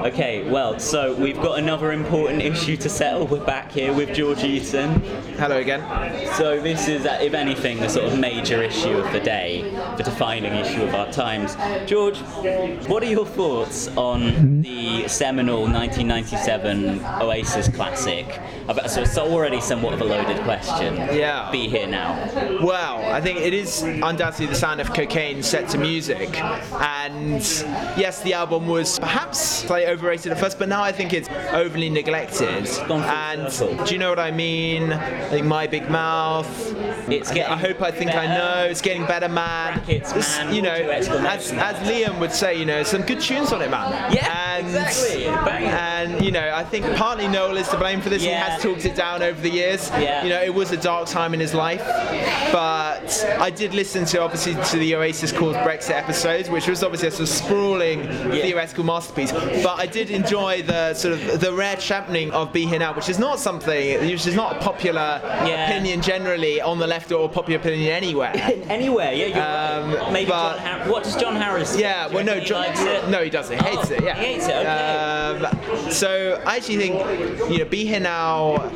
Okay, well, so we've got another important issue to settle. We're back here with George Eaton. Hello again. So this is, uh, if anything, the sort of major issue of the day, the defining issue of our times. George, what are your thoughts on the seminal 1997 Oasis classic? So it's already somewhat of a loaded question. Yeah. Be here now. Well, I think it is undoubtedly the sound of cocaine set to music. And yes, the album was perhaps slightly overrated at first, but now I think it's overly neglected. And do you know what I mean? I think My Big Mouth. It's getting I hope I think I know. It's getting better, man. Brackets, This- man, you know, as, as Liam would say, you know, some good tunes on it, man. Yeah, and, exactly. Bang. And you know, I think partly Noel is to blame for this. Yeah. He has talked it down over the years. Yeah. You know, it was a dark time in his life, but I did listen to obviously to the Oasis called Brexit episodes, which was obviously a sort of sprawling theoretical masterpiece. But I did enjoy the sort of the rare championing of Be Here Now, which is not something, which is not a popular Yeah. opinion generally on the left or popular opinion anywhere. Anywhere, yeah. You're right. Um, Maybe but- John Har- What does John Harris? Yeah, well, no, he John, likes it? no, he doesn't. He hates Oh, it. Yeah, he hates it, okay. Um, so I actually think, you know, Be Here Now.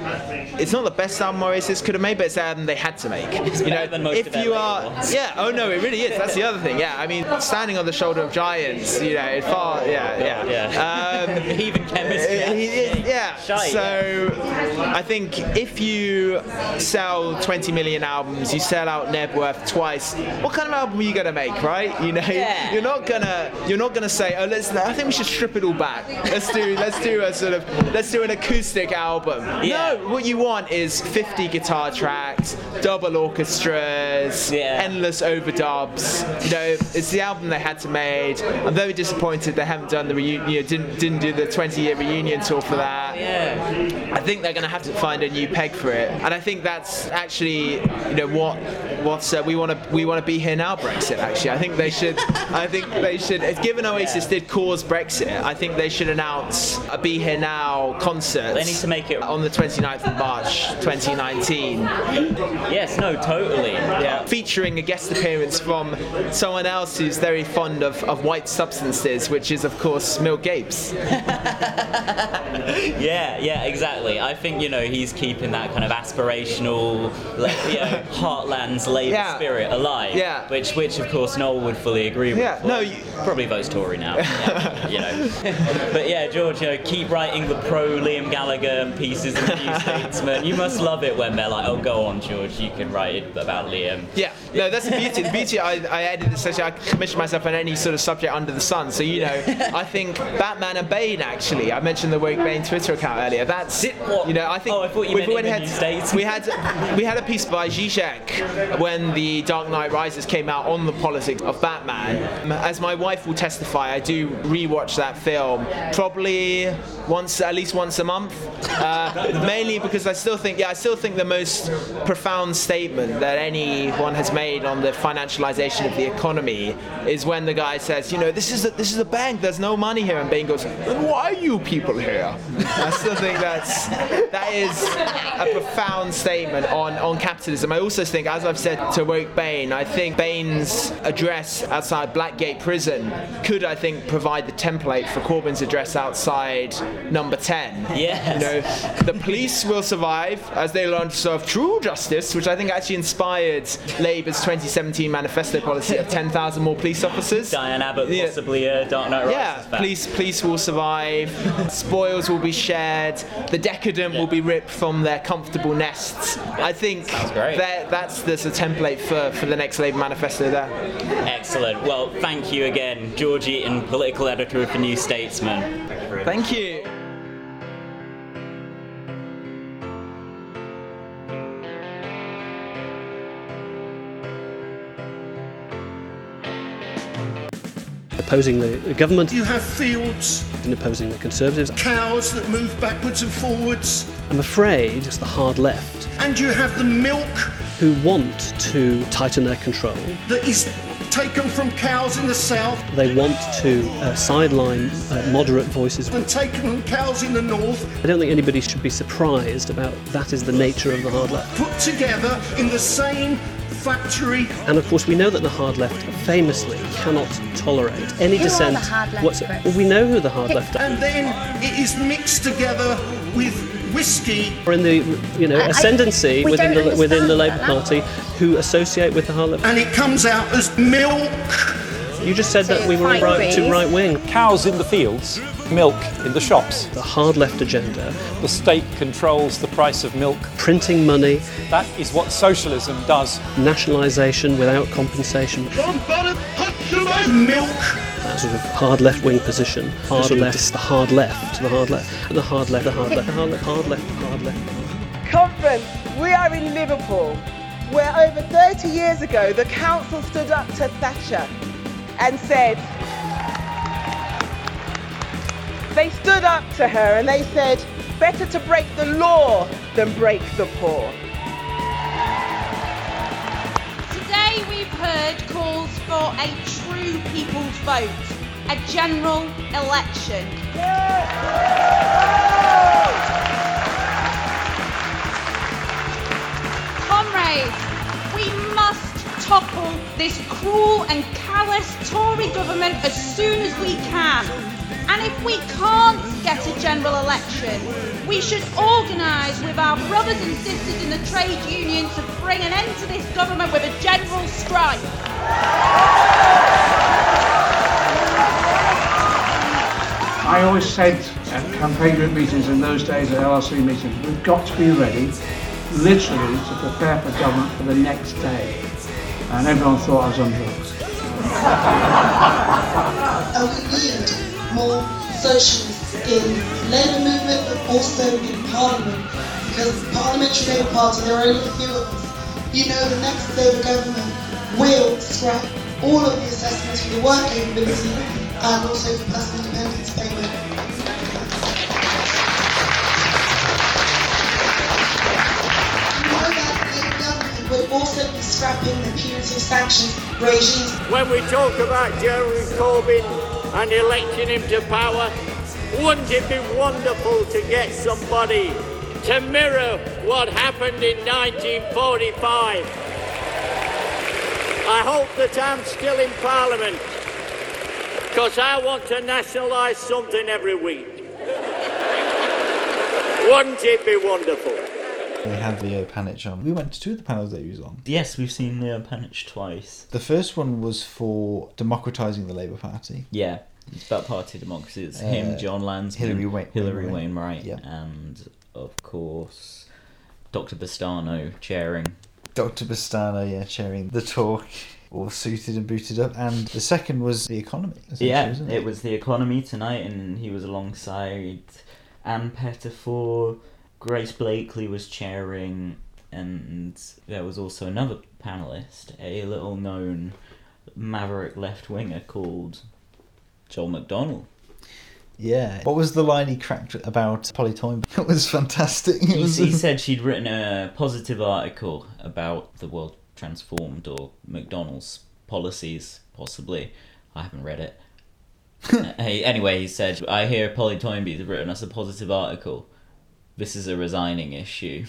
It's not the best album Oasis could have made, but it's the album they had to make. you know, better than most if you are, yeah, oh no, it really is. That's the other thing. Yeah, I mean, standing on the shoulder of giants. You know, far, yeah, yeah. Yeah. Um, Even chemistry. uh, he- yeah. Shite. So I think if you sell 20 million albums, you sell out Knebworth twice. What kind of album are you gonna make, right? You know, Yeah. you're not gonna you're not gonna say, oh, let's. I think we should strip it all back. Let's do let's do a sort of let's do an acoustic album. Yeah. No, what you want is 50 guitar tracks, double orchestras, Yeah. endless overdubs. You know, it's the album they had to make. I'm very disappointed they haven't done the reunion. You know, didn't didn't do the 20 year reunion tour for that. Yeah. I think they're going to have to find a new peg for it, and I think that's actually, you know, what what uh, we want to we want to be here now. Brexit. Actually, I think they should. I think they should. if Given Oasis did cause Brexit, I think they should announce a Be Here Now concert. They need to make it- on the 29th of March, 2019. Yes. No. Totally. Yeah, featuring a guest appearance from someone else who's very fond of, of white substances, which is of course Mike Gapes. Yeah. Yeah. Exactly. I think you know he's keeping that kind of aspirational, like, you know, heartlands Labour Yeah. spirit alive. Yeah. Which, which of course Noel would fully agree with. Yeah, no, you- probably votes Tory now. yeah, you know. but yeah, George, you know, keep writing the pro Liam Gallagher pieces in the New Statesman. You must love it when they're like, oh, go on, George, you can write it about Liam. Yeah, no, that's the beauty. The beauty, I, I added this, actually, I commission myself on any sort of subject under the sun. So, you know, I think Batman and Bane, actually, I mentioned the Woke Bane Twitter account earlier. That's, Did- what? you know, I think Oh, I thought you we meant went ahead- States. we had, we had a piece by Zizek when the Dark Knight Rises came out on the politics of Batman. As my wife will testify, I do rewatch that film probably once, at least once a month. Uh, mainly because I still think, yeah, I still think the most profound statement that anyone has made on the financialization of the economy is when the guy says, you know, this is a, this is a bank, there's no money here, and Bane goes, then why are you people here? I still think that's that is a profound statement on on capitalism. I also think, as I've said to Woke Bane, I think Bane's address outside Blackgate Prison could, I think, provide the template for Corbyn's address outside Number Ten. Yes. You know, the police will survive as they learn to serve true justice, which I think actually inspired Labour's 2017 manifesto policy of 10,000 more police officers. Diane Abbott, Yeah. possibly a Dark Knight Rises Yeah, police police will survive. Spoils will be shared. The decadent will be ripped from their comfortable nests. I think that that's the of template for, for the next Labour manifesto there. Excellent. Well, thank you again, George Eaton, political editor of the New Statesman. Thank you. Opposing the, government You have fields, and opposing the Conservatives. cows that move backwards and forwards, I'm afraid it's the hard left and you have the milk who want to tighten their control. that is taken from cows in the south They want to uh, sideline uh, moderate voices. and taken from cows in the north, I don't think anybody should be surprised about that is the nature of the hard left. put together in the same factory. And of course, we know that the hard left famously cannot tolerate any Who are dissent. the hard left, what's- Chris? well, we know who the hard left are. And then it is mixed together with whiskey. Are in the you know I- I- ascendancy we within the within the Labour understand Party who associate with the hard left. And it comes out as milk. You just said that we were Right right to right wing. Cows in the fields, milk in the shops. The hard left agenda, The state controls the price of milk. printing money, That is what socialism does. nationalisation without compensation. Milk. That sort of hard left wing position. Hard left, the hard left, the hard left, the hard left, the hard left, the hard left, hard left, hard left. Conference, we are in Liverpool, where over 30 years ago the council stood up to Thatcher and said, they stood up to her and they said, better to break the law than break the poor. Today we've heard calls for a true people's vote, a general election. Comrades, we must topple this cruel and callous Tory government as soon as we can. And if we can't get a general election, we should organise with our brothers and sisters in the trade union to bring an end to this government with a general strike. I always said at campaign group meetings in those days, at LRC meetings, we've got to be ready, literally, to prepare for government for the next day. And everyone thought I was on drugs. Oh, more socialists in the Labour movement but also in Parliament because the Parliamentary Labour Party, there are only a few of us. You know the next Labour government will scrap all of the assessments for the work capability and also for personal independence payment. Also be scrapping the punitive sanctions regimes When we talk about Jeremy Corbyn and electing him to power, wouldn't it be wonderful to get somebody to mirror what happened in 1945? I hope that I'm still in Parliament because I want to nationalise something every week. Wouldn't it be wonderful? We had Leo Panitch on. We went to two of the panels that he was on. Yes, we've seen Leo Panitch twice. The first one was for democratising the Labour Party. Yeah, it's about party democracy. It's Uh, him, Jon Lansman, Hillary Wa- Hillary Wainwright. Wainwright, Yeah. and of course Dr. Bastani chairing. Dr. Bastani, yeah, chairing the talk, all suited and booted up. And the second was the economy. essentially, Yeah, wasn't it was the economy tonight, and he was alongside Ann Pettifor. Grace Blakeley was chairing, and there was also another panelist, a little known maverick left winger called John McDonnell. Yeah. What was the line he cracked about Polly Toynbee? It was fantastic. It He, was he said she'd written a positive article about the world transformed or McDonnell's policies, possibly. I haven't read it. Uh, hey, anyway, he said, I hear Polly Toynbee's written us a positive article. This is a resigning issue.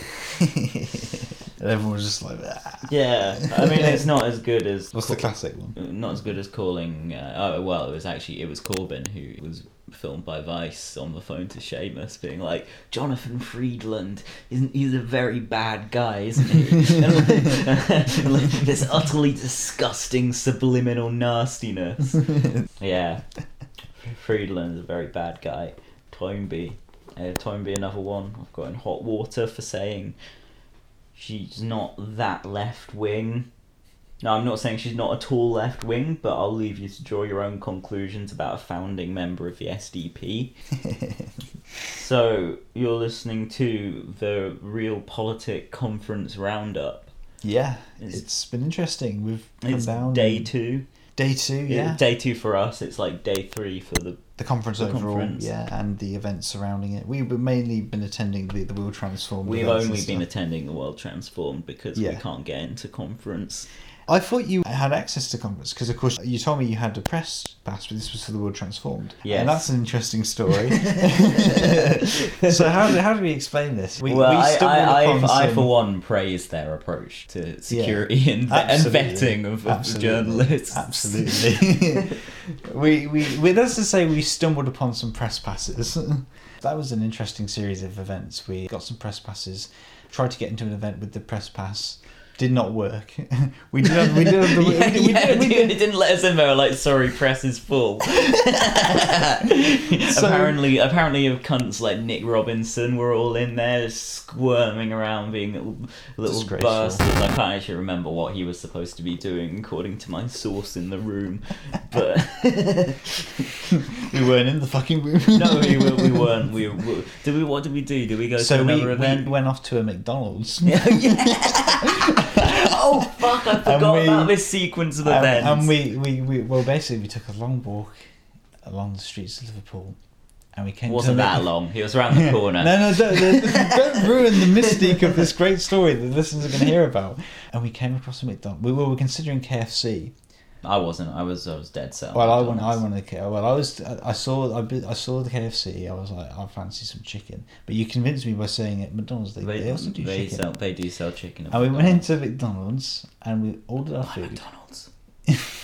and everyone just like, ah. Yeah, I mean, it's not as good as. What's the classic one? Not as good as calling. Uh, oh, well, it was actually. It was Corbyn who was filmed by Vice on the phone to Seamus, being like, Jonathan Freedland, isn't he's a very bad guy, isn't he? and like, and like this utterly disgusting subliminal nastiness. yeah, Freedland's a very bad guy. Toynbee, uh, Toynbee, another one. I've got in hot water for saying she's not that left wing. No, I'm not saying she's not at all left wing, but I'll leave you to draw your own conclusions about a founding member of the SDP. so, you're listening to the Real Politic Conference Roundup. Yeah, It's- it's been interesting. We've It's down day two. Day two, yeah. Day two for us, it's like day three for the the conference the overall, conference. yeah, and the events surrounding it. We've mainly been attending the the Will Transform. We've only been attending the World Transformed because we can't get into conference. I thought you had access to conference because, of course, you told me you had a press pass, but this was for the World Transformed. Yeah, and that's an interesting story. so how do, how do we explain this? We, well, we I, I, I, I, for one, praise their approach to security Yeah, and, and vetting of, of journalists. Absolutely. we, we, we, that's to say, we stumbled upon some press passes. that was an interesting series of events. We got some press passes, tried to get into an event with the press pass. Did not work. we did. We did. We, yeah, we, we yeah, did, we dude, did it didn't let us in. They were like, "Sorry, press is full." So- apparently, apparently, of cunts like Nick Robinson were all in there, squirming around, being little, little bastards. I can't actually remember what he was supposed to be doing, according to my source in the room. But we weren't in the fucking room. no, we, we weren't. We, we did we? What did we do? Did we go So to we, another we event? went off to a McDonald's. Oh fuck! I forgot we- about this sequence of events. and we, we, we, well, basically, we took a long walk along the streets of Liverpool, and we came. wasn't that long. He was around the corner. no, no, don't, don't- ruin the mystique of this great story that the listeners are going to hear about. And we came across a McDonald's. We were considering KFC. I wasn't. I was. I was dead set. Well, I went. I McDonald's. wanted K. Well, I was. I saw. I, I saw the KFC. I was like, I fancy some chicken. But you convinced me by saying at McDonald's they, They, they also do they chicken. sell. They do sell chicken. and we went into McDonald's and we ordered our food. McDonald's.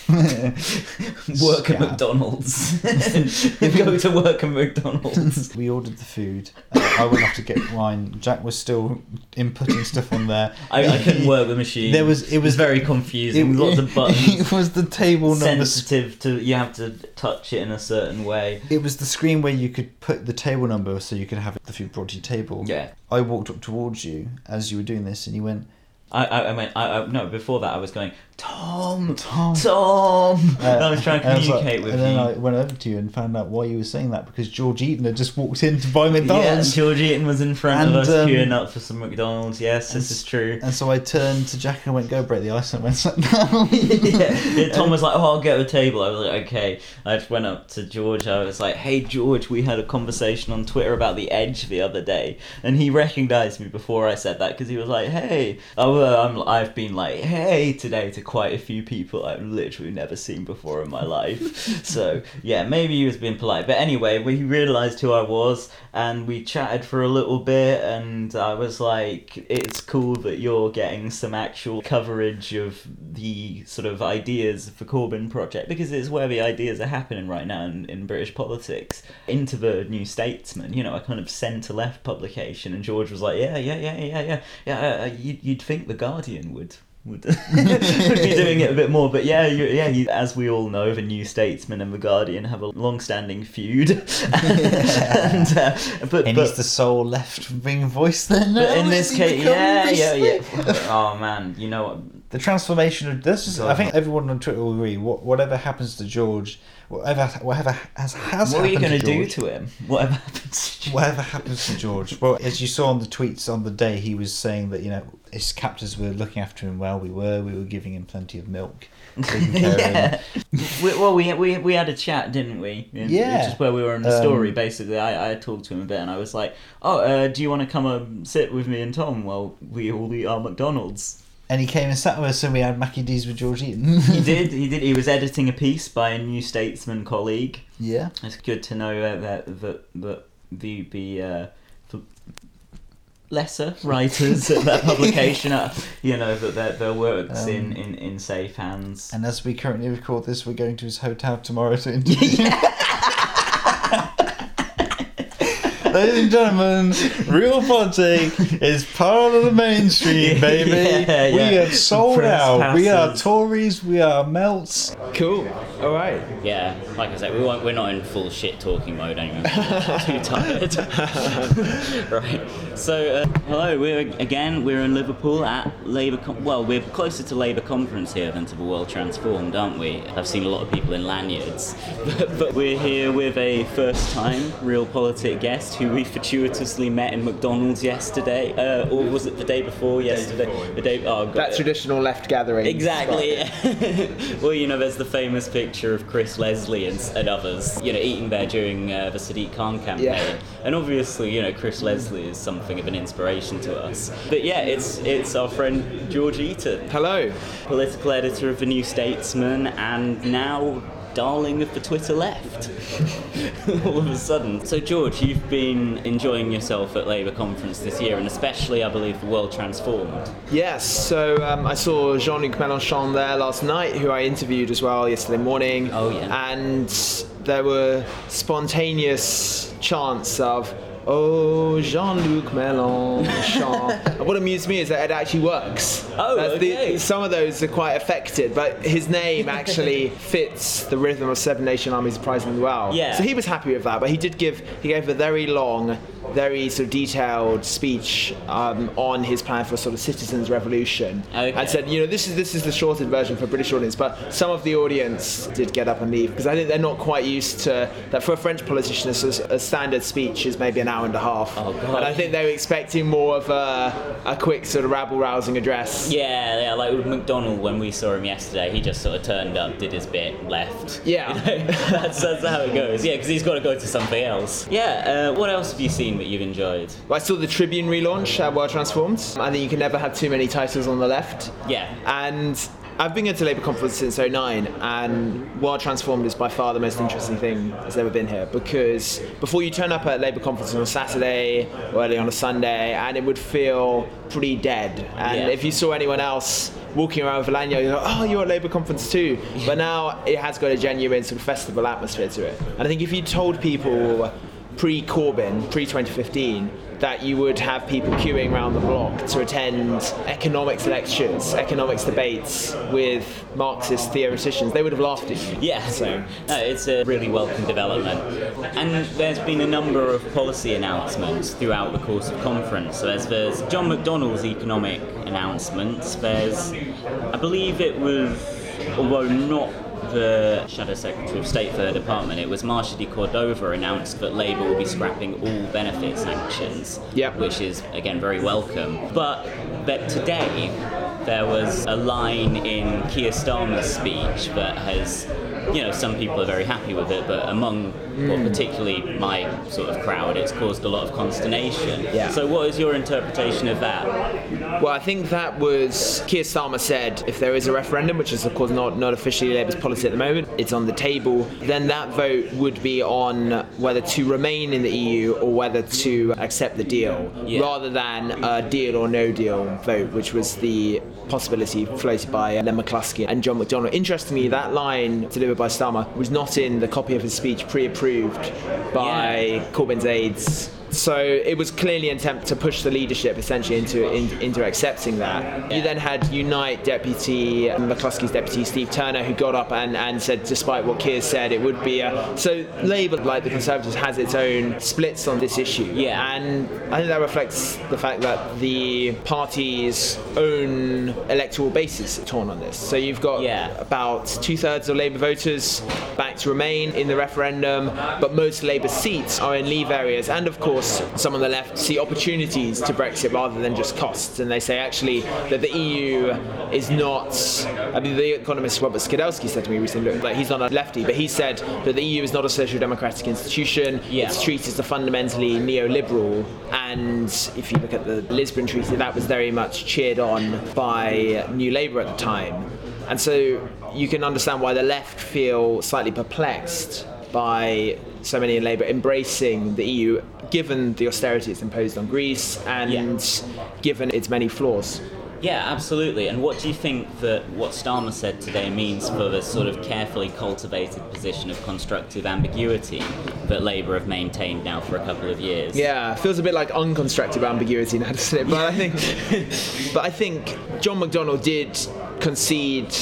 Work at. McDonald's. Go to work at McDonald's. we ordered the food. Uh, I went off to get wine. Jack was still inputting stuff on there. I, I couldn't work the machine. There was. It was very confusing. It, Lots of buttons. It was the table number. sensitive to. You have to touch it in a certain way. It was the screen where you could put the table number so you could have the food brought to your table. Yeah. I walked up towards you as you were doing this, and you went, I, I, I mean, I, I, no. Before that, I was going, Tom, Tom, Tom. Uh, I was trying to and like- communicate with and then you. I went over to you and found out why you were saying that because George Eaton had just walked in to buy Yeah, McDonald's. George Eaton was in front of And, us um, queuing up for some McDonald's. Yes, this is true. And so I turned to Jack and went, "Go break the ice," and went sat down. yeah, yeah, Tom was like, "Oh, I'll get a table." I was like, "Okay." I just went up to George. I was like, "Hey, George, we had a conversation on Twitter about the Edge the other day, and he recognised me before I said that because he was like, "Hey." Oh, I'm, I've been like, "Hey" today to quite a few people I've literally never seen before in my life. so yeah, maybe he was being polite, but anyway, we realised who I was, and we chatted for a little bit, and I was like, "It's cool that you're getting some actual coverage of the sort of ideas for Corbyn project because it's where the ideas are happening right now in, in British politics. Into the New Statesman, you know, a kind of centre left publication, and George was like, "Yeah, yeah, yeah, yeah, yeah, yeah." Uh, you'd, you'd think the Guardian would. Would, would be doing it a bit more, but yeah, you, yeah. You, as we all know, the New Statesman and the Guardian have a long-standing feud. and, uh, but, and but, he's the sole left-wing voice then. but now, in this case, yeah, this yeah, yeah. Oh man, you know what? the transformation of this is, I think everyone on Twitter will agree. What, whatever happens to George, whatever whatever has has What are you going to do to him? Whatever happens to Whatever happens to George, well, as you saw on the tweets on the day, he was saying that you know his captors were looking after him well. We were, we were giving him plenty of milk, taking care of yeah. we, well, we, we we had a chat, didn't we? In- Yeah. Which is where we were in the story. Um, Basically, I, I talked to him a bit, and I was like, "Oh, uh, do you want to come and sit with me and Tom while we all eat our McDonald's?" And he came and sat with us, and we had Mackie D's with George Eaton. he did. He did. He was editing a piece by a New Statesman colleague. Yeah. It's good to know uh, that that that the the uh, lesser writers at that publication, are, you know, that their their works Um, in, in in safe hands. And as we currently record this, we're going to his hotel tomorrow to interview. Ladies and gentlemen, real politics is part of the mainstream, baby. Yeah, We yeah. have sold Press out. We are passes. Tories. We are melts. Cool. All right. Yeah, like I said, we won't, we're not in full shit talking mode anymore. too tired. right. So, uh, hello. We're again. We're in Liverpool at Labour. Con- well, we're closer to Labour conference here than to the World Transformed, aren't we? I've seen a lot of people in lanyards, but, but we're here with a first-time real politic guest who we fortuitously met in McDonald's yesterday, uh, or was it the day before yesterday? The day. Oh, God. That traditional left gathering. Exactly. well, you know, there's the famous picture of Chris Leslie and, and others, you know, eating there during uh, the Sadiq Khan campaign. Yeah. And obviously, you know, Chris Leslie is something of an inspiration to us. But yeah, it's it's our friend George Eaton. Hello. Political editor of the New Statesman and now darling of the Twitter left. All of a sudden. So George, you've been enjoying yourself at Labour conference this year and especially I believe the World Transformed. Yes, so um, I saw Jean Luc Mélenchon there last night, who I interviewed as well yesterday morning. Oh, yeah. And there were spontaneous chants of, Oh, Jean Luc Mélenchon. what amused me is that it actually works. Oh, That's the- okay. some of those are quite affected, but his name actually fits the rhythm of Seven Nation Army surprisingly well. Yeah. So he was happy with that, but he did give he gave a very long, very sort of detailed speech um, on his plan for a sort of citizens' revolution, Okay. and said, you know, this is this is the shortened version for a British audience, but some of the audience did get up and leave because I think they're not quite used to that. For a French politician, a, a standard speech is maybe an hour and a half, Oh, God. and I think they were expecting more of a, a quick sort of rabble-rousing address. Yeah, yeah, like with McDonnell when we saw him yesterday, he just sort of turned up, did his bit, left. Yeah. You know, that's, that's how it goes. Yeah, because he's got to go to something else. Yeah, uh, what else have you seen that you've enjoyed? I saw the Tribune relaunch at World Transformed. I think you can never have too many titles on the left. Yeah. And I've been going to Labour conference since 09, and World Transformed is by far the most interesting thing that's ever been here because before you turn up at Labour conference on a Saturday or early on a Sunday, and it would feel pretty dead. And Yeah. if you saw anyone else walking around with a lanyard, you're like, oh, you're at Labour conference too. But now it has got a genuine sort of festival atmosphere to it. And I think if you told people pre Corbyn, pre 2015, that you would have people queuing around the block to attend economics lectures, economics debates with Marxist theoreticians, they would have laughed at you. Yeah, So- it's a really welcome development. And there's been a number of policy announcements throughout the course of conference. So there's, there's John McDonnell's economic announcements. There's, I believe it was, although not the Shadow Secretary of State for the department, it was Marsha de Cordova announced that Labour will be scrapping all benefit sanctions, Yep. which is again very welcome. But but today there was a line in Keir Starmer's speech that has, you know, some people are very happy with it, but among well, hmm. particularly my sort of crowd, it's caused a lot of consternation. Yeah. So what is your interpretation of that? Well, I think that was Keir Starmer said if there is a referendum, which is of course not, not officially Labour's policy at the moment, it's on the table, then that vote would be on whether to remain in the EU or whether to accept the deal, Yeah. rather than a deal or no deal vote, which was the possibility floated by Len McCluskey and John McDonnell. Interestingly, that line delivered by Starmer was not in the copy of his speech pre-approved by Corbyn's aides. So it was clearly an attempt to push the leadership essentially into in, into accepting that. You then had Unite deputy McCluskey's deputy Steve Turner who got up and, and said despite what Keir said it would be a so Labour like the Conservatives has its own splits on this issue. Yeah. And I think that reflects the fact that the party's own electoral base is torn on this. So you've got Yeah. about two thirds of Labour voters back to remain in the referendum, but most Labour seats are in leave areas. And of course, some on the left see opportunities to Brexit rather than just costs. And they say actually that the EU is not. I mean, the economist Robert Skidelsky said to me recently, look, like he's not a lefty, but he said that the EU is not a social democratic institution. Yeah. Its treaty is fundamentally neoliberal. And if you look at the Lisbon Treaty, that was very much cheered on by New Labour at the time. And so you can understand why the left feel slightly perplexed by so many in Labour embracing the EU, given the austerity it's imposed on Greece and given its many flaws. Yeah, absolutely. And what do you think that what Starmer said today means for the sort of carefully cultivated position of constructive ambiguity that Labour have maintained now for a couple of years? Yeah, feels a bit like unconstructive ambiguity now, doesn't it? But I think, but I think John McDonnell did concede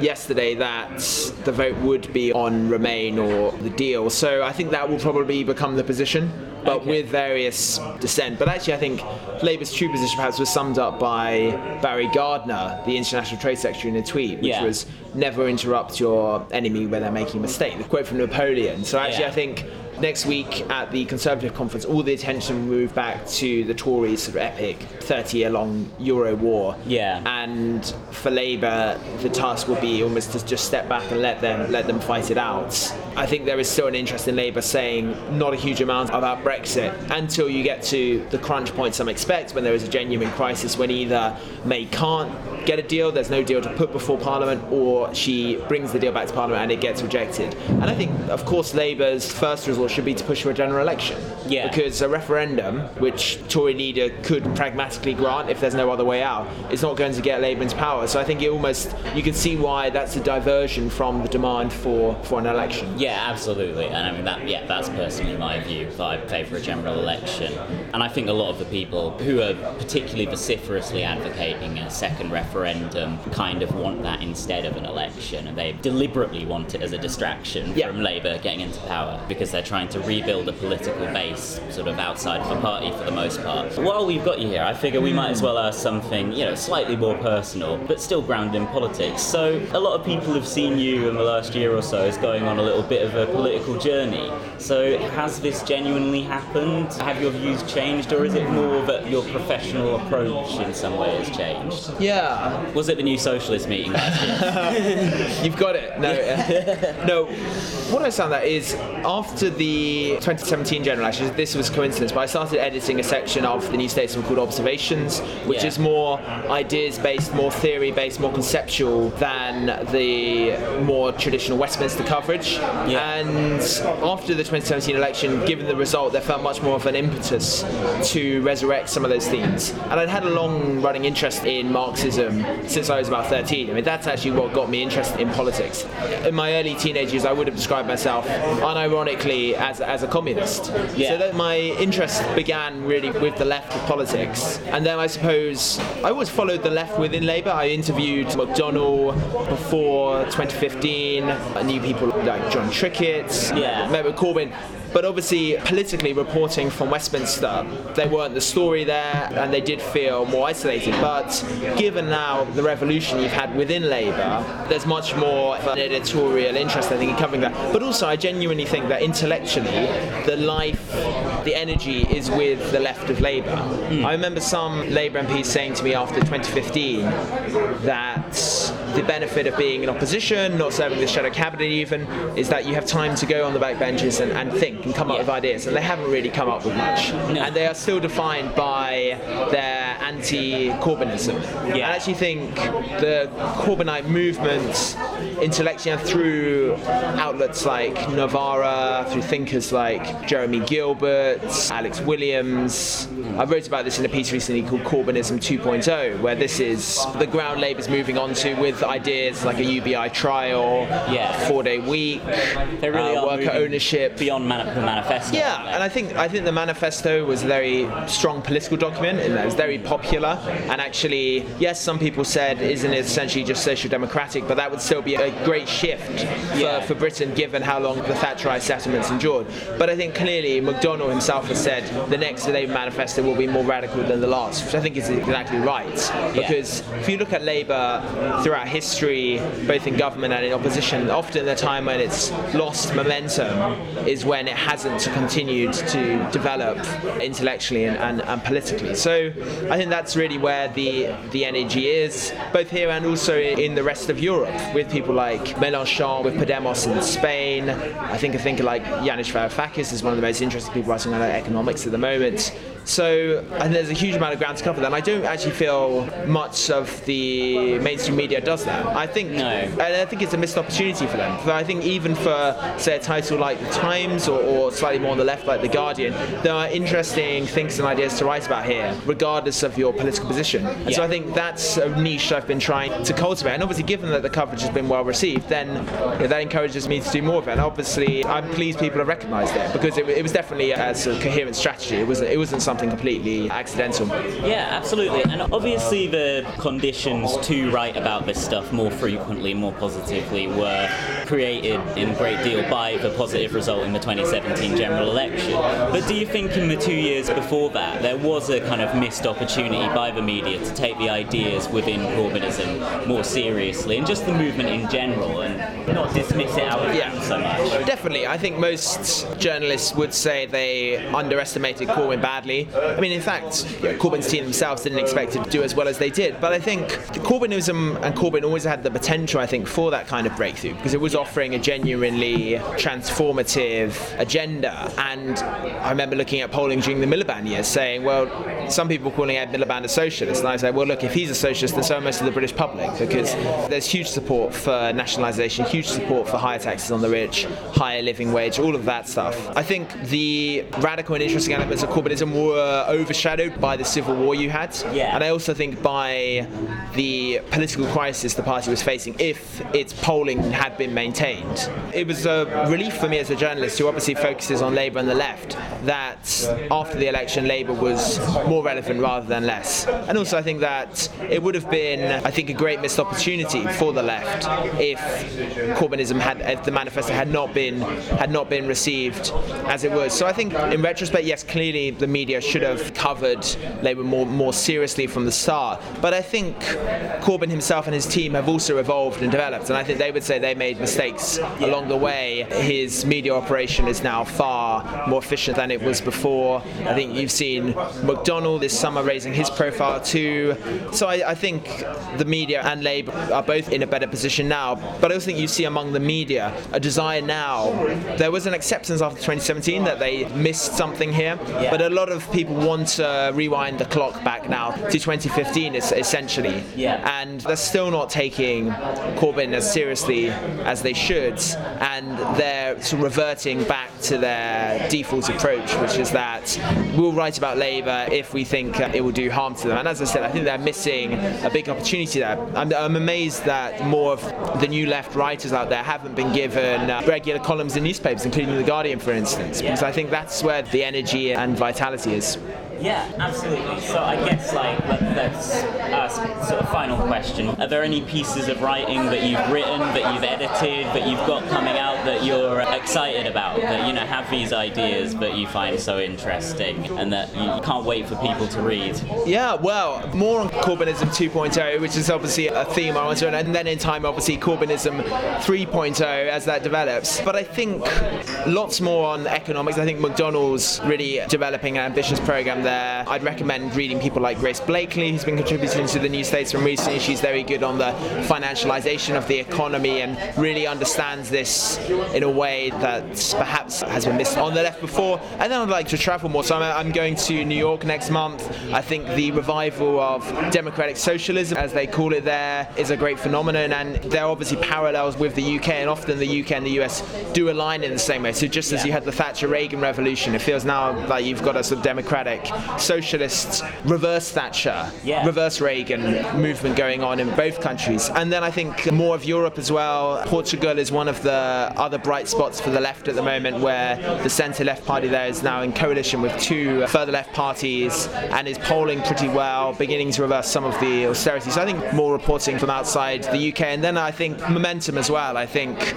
yesterday that the vote would be on Remain or the deal. So I think that will probably become the position, but Okay. with various dissent. But actually, I think Labour's true position perhaps was summed up by Barry Gardiner, the International Trade Secretary, in a tweet, which Yeah. was never interrupt your enemy when they're making a mistake. The quote from Napoleon. So actually, Yeah. I think next week at the Conservative conference, all the attention will move back to the Tories' sort of epic 30 year long Euro war. Yeah. And for Labour, the task will be almost to just step back and let them let them fight it out. I think there is still an interest in Labour saying not a huge amount about Brexit until you get to the crunch point some expect when there is a genuine crisis when either May can't get a deal, there's no deal to put before Parliament, or she brings the deal back to Parliament and it gets rejected. And I think, of course, Labour's first resort should be to push for a general election. Yeah. Because a referendum, which Tory leader could pragmatically grant if there's no other way out, is not going to get Labour into power. So I think it almost, you can see why that's a diversion from the demand for, for an election. Yeah, absolutely. And I mean that yeah, that's personally my view. that I for a general election. And I think a lot of the people who are particularly vociferously advocating a second referendum kind of want that instead of an election and they deliberately want it as a distraction Yeah. from Labour getting into power because they're trying to rebuild a political base sort of outside of the party for the most part. While we've got you here, I figure we might as well ask something, you know, slightly more personal, but still grounded in politics. So a lot of people have seen you in the last year or so as going on a little bit of a political journey. So has this genuinely happened? Have your views changed, or is it more that your professional approach in some way has changed? Yeah. Was it the new socialist meeting? You've got it. No, uh, no. What I found that is after the 2017 general election, this was coincidence, but I started editing a section of the New Statesman called Observations, which Yeah. is more ideas-based, more theory-based, more conceptual than the more traditional Westminster coverage. And after the 2017 election, given the result, there felt much more of an impetus to resurrect some of those themes. And I'd had a long-running interest in Marxism since I was about 13. I mean, that's actually what got me interested in politics. In my early teenage years, I would have described myself unironically as, as a communist. Yeah. So that my interest began really with the left of politics. And then I suppose I always followed the left within Labour. I interviewed McDonnell before 2015. I knew people like Jon Trickett, Yeah. met with Corbyn. But obviously, politically reporting from Westminster, they weren't the story there, and they did feel more isolated. But given now the revolution you've had within Labour, there's much more of an editorial interest, I think, in covering that. But also, I genuinely think that intellectually, the life, the energy is with the left of Labour. Hmm. I remember some Labour MPs saying to me after 2015 that the benefit of being in opposition, not serving the shadow cabinet even, is that you have time to go on the back benches and, and think and come up with ideas. And they haven't really come up with much. And they are still defined by their anti-Corbynism. I actually think the Corbynite movement intellectually and through outlets like Novara, through thinkers like Jeremy Gilbert, Alex Williams. I wrote about this in a piece recently called Corbynism 2.0, where this is the ground Labour's moving on to with ideas like a UBI trial, Yeah. four-day week, They really uh, worker ownership. beyond man- the manifesto. Yeah, and I think I think the manifesto was a very strong political document, and it was very popular. And actually, yes, some people said, "Isn't it essentially just social democratic?" But that would still be a great shift for, Yeah. for Britain, given how long the Thatcherite settlements endured. But I think clearly McDonnell himself has said the next Labour manifesto will be more radical than the last, which I think is exactly right. Because if you look at Labour throughout history, both in government and in opposition, often the time when it's lost momentum is when it hasn't continued to develop intellectually and, and, and politically. So I think that's really where the the energy is, both here and also in the rest of Europe, with people like Mélenchon, with Podemos in Spain. I think a thinker like Yanis Varoufakis is one of the most interesting people writing on economics at the moment. So think there's a huge amount of ground to cover there, and I don't actually feel much of the mainstream media does that. I think, and I think it's a missed opportunity for them. But I think even for say a title like the Times or, or slightly more on the left like the Guardian, there are interesting things and ideas to write about here, regardless of your political position. And so I think that's a niche I've been trying to cultivate. And obviously, given that the coverage has been well received, then you know, that encourages me to do more of it. And obviously, I'm pleased people have recognised it because it, it was definitely a sort of coherent strategy. It wasn't it wasn't some something completely accidental. Yeah, absolutely. And obviously, the conditions to write about this stuff more frequently, more positively, were created in a great deal by the positive result in the 2017 general election. But do you think in the two years before that, there was a kind of missed opportunity by the media to take the ideas within Corbynism more seriously and just the movement in general and not dismiss it out of hand so much? Definitely. I think most journalists would say they underestimated Corbyn badly. I mean, in fact, Corbyn's team themselves didn't expect it to do as well as they did. But I think Corbynism and Corbyn always had the potential, I think, for that kind of breakthrough because it was offering a genuinely transformative agenda. And I remember looking at polling during the Miliband years saying, well, some people calling Ed Miliband a socialist. And I say, well, look, if he's a socialist, then so are most of the British public because there's huge support for nationalisation, huge support for higher taxes on the rich, higher living wage, all of that stuff. I think the radical and interesting elements of Corbynism were overshadowed by the civil war you had. Yeah. And I also think by the political crisis the party was facing if its polling had been maintained. It was a relief for me as a journalist who obviously focuses on Labour and the left that after the election Labour was more relevant rather than less. And also I think that it would have been I think a great missed opportunity for the left if Corbynism had if the manifesto had not been had not been received as it was. So I think in retrospect yes clearly the media should have covered Labour more more seriously from the start. But I think Corbyn himself and his team have also evolved and developed and I think they would say they made mistakes along the way. His media operation is now far more efficient than it was before. I think you've seen McDonnell this summer raising his profile too. So I, I think the media and Labour are both in a better position now. But I also think you see among the media a desire now. There was an acceptance after 2017 that they missed something here, but a lot of people want to rewind the clock back now to 2015 es- essentially. Yeah. And they're still not taking Corbyn as seriously as they should, and they're sort of reverting back to their default approach, which is that we'll write about Labour if we think it will do harm to them. And as I said, I think they're missing a big opportunity there. I'm, I'm amazed that more of the new left writers out there haven't been given uh, regular columns in newspapers, including The Guardian, for instance, because I think that's where the energy and vitality is guys. Yeah, absolutely. So I guess like let, let's ask sort of final question. Are there any pieces of writing that you've written, that you've edited, that you've got coming out that you're excited about? That you know have these ideas that you find so interesting and that you can't wait for people to read? Yeah, well, more on Corbynism 2.0, which is obviously a theme I want to, and then in time, obviously, Corbynism 3.0 as that develops. But I think lots more on economics. I think McDonnell's really developing an ambitious program there. I'd recommend reading people like Grace Blakeley, who's been contributing to the New Statesman recently. She's very good on the financialization of the economy and really understands this in a way that perhaps has been missed on the left before. And then I'd like to travel more. So I'm, I'm going to New York next month. I think the revival of democratic socialism, as they call it there, is a great phenomenon. And there are obviously parallels with the UK, and often the UK and the US do align in the same way. So just as you had the Thatcher Reagan revolution, it feels now like you've got a sort of democratic socialist reverse Thatcher, Yeah. reverse Reagan movement going on in both countries. And then I think more of Europe as well. Portugal is one of the other bright spots for the left at the moment, where the centre left party there is now in coalition with two further left parties and is polling pretty well, beginning to reverse some of the austerity. So I think more reporting from outside the UK. And then I think momentum as well. I think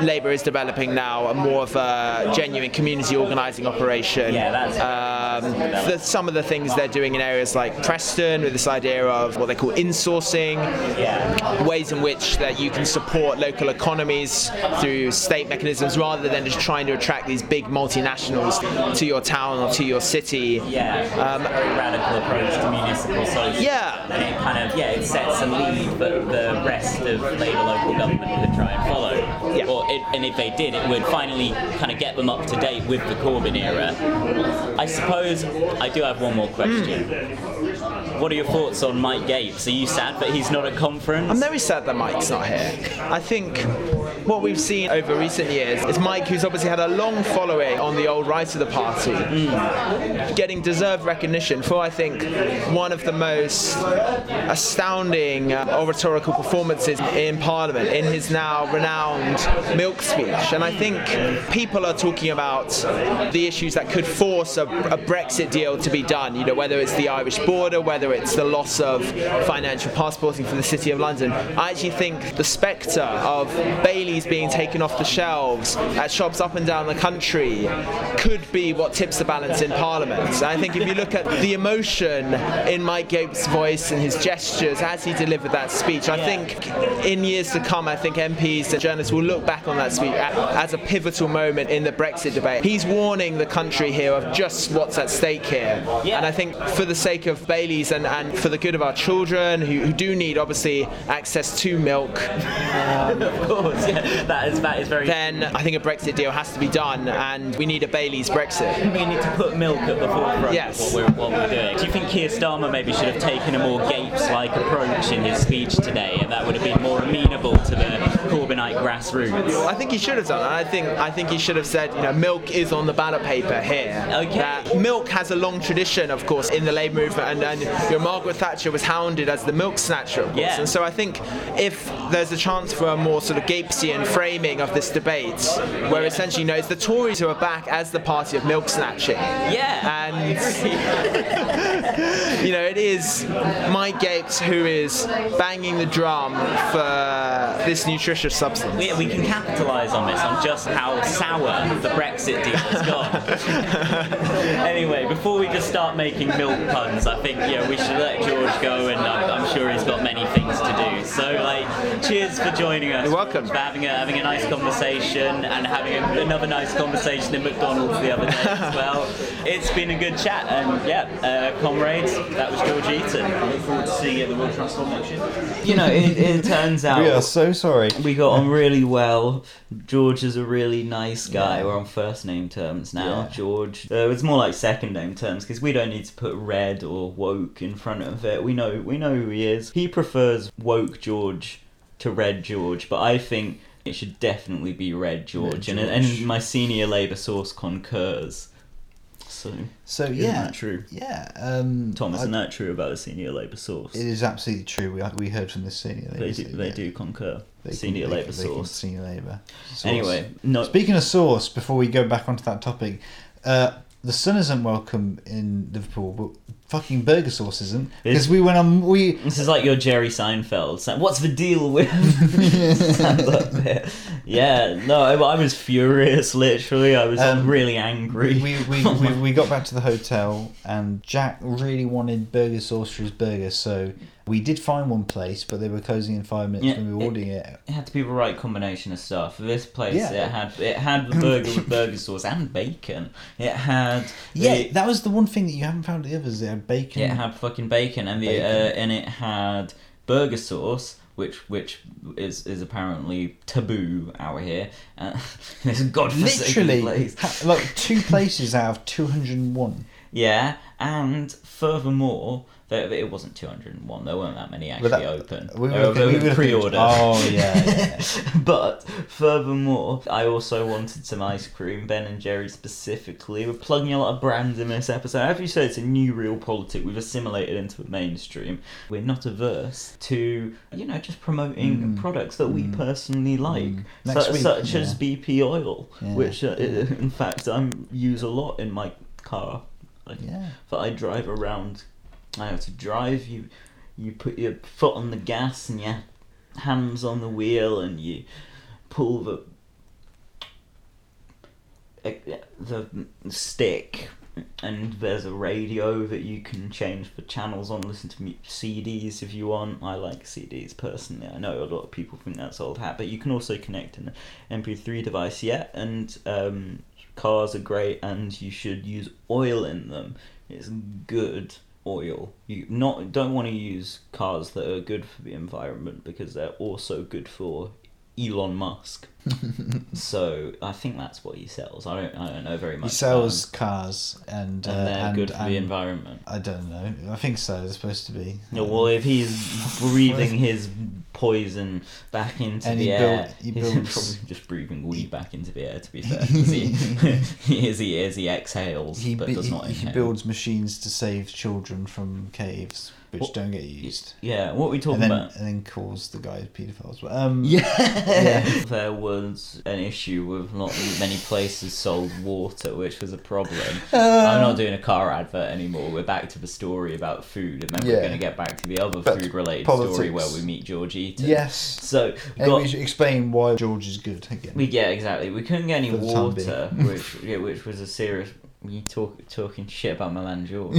Labour is developing now a more of a genuine community organising operation. Yeah, that's- um, the, some of the things they're doing in areas like Preston with this idea of what they call insourcing, ways in which that you can support local economies through state mechanisms rather than just trying to attract these big multinationals to your town or to your city. Yeah, Um, a very radical approach to municipal socialism. Yeah. and it kind of yeah, it sets a lead that the rest of Labour local government could try and follow. Yeah. Or it, and if they did, it would finally kind of get them up to date with the Corbyn era. I suppose I do have one more question. What are your thoughts on Mike Gapes? Are you sad that he's not at conference? I'm very sad that Mike's not here. I think what we've seen over recent years is Mike, who's obviously had a long following on the old right of the party, getting deserved recognition for, I think, one of the most astounding uh, oratorical performances in Parliament in his now renowned milk speech. And I think people are talking about the issues that could force a, a Brexit deal to be done, you know, whether it's the Irish border, whether it's the loss of financial passporting for the City of London. I actually think the spectre of Bailey's being taken off the shelves at shops up and down the country could be what tips the balance in Parliament. I think if you look at the emotion in Mike Gapes' voice and his gestures as he delivered that speech, I think in years to come, I think MPs and journalists will look back on that speech as a pivotal moment in the Brexit debate. He's warning the country here of just what's at stake here. And I think for the sake of Bailey's and, and for the good of our children who, who do need obviously access to milk, of course, yeah, that is that is very. then I think a Brexit deal has to be done and we need a Bailey's Brexit. We need to put milk at the forefront Yes. of what we're, what we're doing. Do you think Keir Starmer maybe should have taken a more Gapes-like approach in his speech today, and that would have been more amenable to the Corbynite grassroots? I think he should have done. that. I think I think he should have said, you know, milk is on the ballot paper here. Okay. That milk has a long tradition, of course, in the Labour movement, and, and you know, Margaret Thatcher was hounded as the milk snatcher, of course. Yeah. And so I think if there's a chance for a more sort of Gapesian framing of this debate, where essentially, you know, it's the Tories who are back as the party of milk snatching. Yeah. And you know, it is Mike Gapes who is banging the drum for this nutritious substance. We, we can capitalise on this, on just how sour the Brexit deal has gone. anyway, before we just start making milk puns, I think yeah we should let George go, and I'm, I'm sure he's got many things to do. So like, cheers for joining us. You're welcome. For having a having a nice conversation and having a, another nice conversation in McDonald's the other day as well. It's been a good chat, and yeah, uh, comrades, that was George Eaton. I look forward to seeing you at the World Transformed next year. You know, it, it turns out We are so sorry. we got on really well. George is a really nice guy. We're on first name terms now. Yeah. George. Uh, it's more like second name terms because we don't need to put red or woke in front of it. We know we know who he is. He prefers woke George to red George, but I think it should definitely be red George. And, George. and my senior Labour source concurs. So So isn't yeah, that true? Yeah, um, Tom, isn't that true about the senior Labour source? It is absolutely true. We we heard from the senior. They do, they yeah. do concur. They senior Labour can- they can- source. Senior Labour. Anyway, no. Speaking of source, before we go back onto that topic, uh, the Sun isn't welcome in Liverpool, but fucking Burger Sauce isn't because we went on we. This is like your Jerry Seinfeld. What's the deal with? Stand up there. Yeah, no, I, I was furious. Literally, I was Um, really angry. We, we, we, we got back to the hotel and Jack really wanted burger sauce for his burger, so we did find one place, but they were closing in five minutes Yeah, when we were it- ordering it. It had to be the right combination of stuff. This place, Yeah. it had it had the burger with burger sauce and bacon. It had Yeah, the- that was the one thing that you haven't found at the others. They had bacon. It had fucking bacon, and the Bacon. Uh, and it had burger sauce, which which is is apparently taboo out here. Uh, this godforsaken literally place. ha- like two places out of two hundred and one. Yeah, and furthermore, there, it wasn't 201. There weren't that many actually that- open. we were- they we were pre-order. oh, yeah, yeah. but furthermore, I also wanted some ice cream. Ben and Jerry specifically. We're plugging a lot of brands in this episode. As you said, it's a new real politic. We've assimilated into the mainstream. We're not averse to you know just promoting products that we personally like, Mm. Next su- week, such yeah. as BP oil, Yeah. which uh, in fact I use a lot in my car. Yeah. that I drive around. I have to drive. You, you put your foot on the gas and your hands on the wheel, and you pull the eh, the stick. And there's a radio that you can change the channels on. Listen to CDs if you want. I like CDs personally. I know a lot of people think that's old hat, but you can also connect an MP3 device. Yeah, and um, cars are great, and you should use oil in them. It's good oil. You not don't want to use cars that are good for the environment because they're also good for Elon Musk. so I think that's what he sells. I don't I don't know very much. He sells cars and And uh, they're and, good for the environment. I don't know. I think so. They're supposed to be. No, well, if he's breathing his poison back into And the he air, build- he he's builds- probably just breathing weed back into the air. To be fair, he, he, as he as he exhales, He, but does not he builds machines to save children from caves, which What- don't get used. Yeah, what are we talking and then, about? And then calls the guys paedophiles. But, um, Yeah. there was an issue with not many places sold water, which was a problem. Uh. I'm not doing a car advert anymore. We're back to the story about food, and then Yeah. we're going to get back to the other But food-related story where we meet George Eaton. Yes. So got we should explain why George is good again. we yeah exactly. We couldn't get any For the time water, which yeah, which was a serious. You talk talking shit about my man George.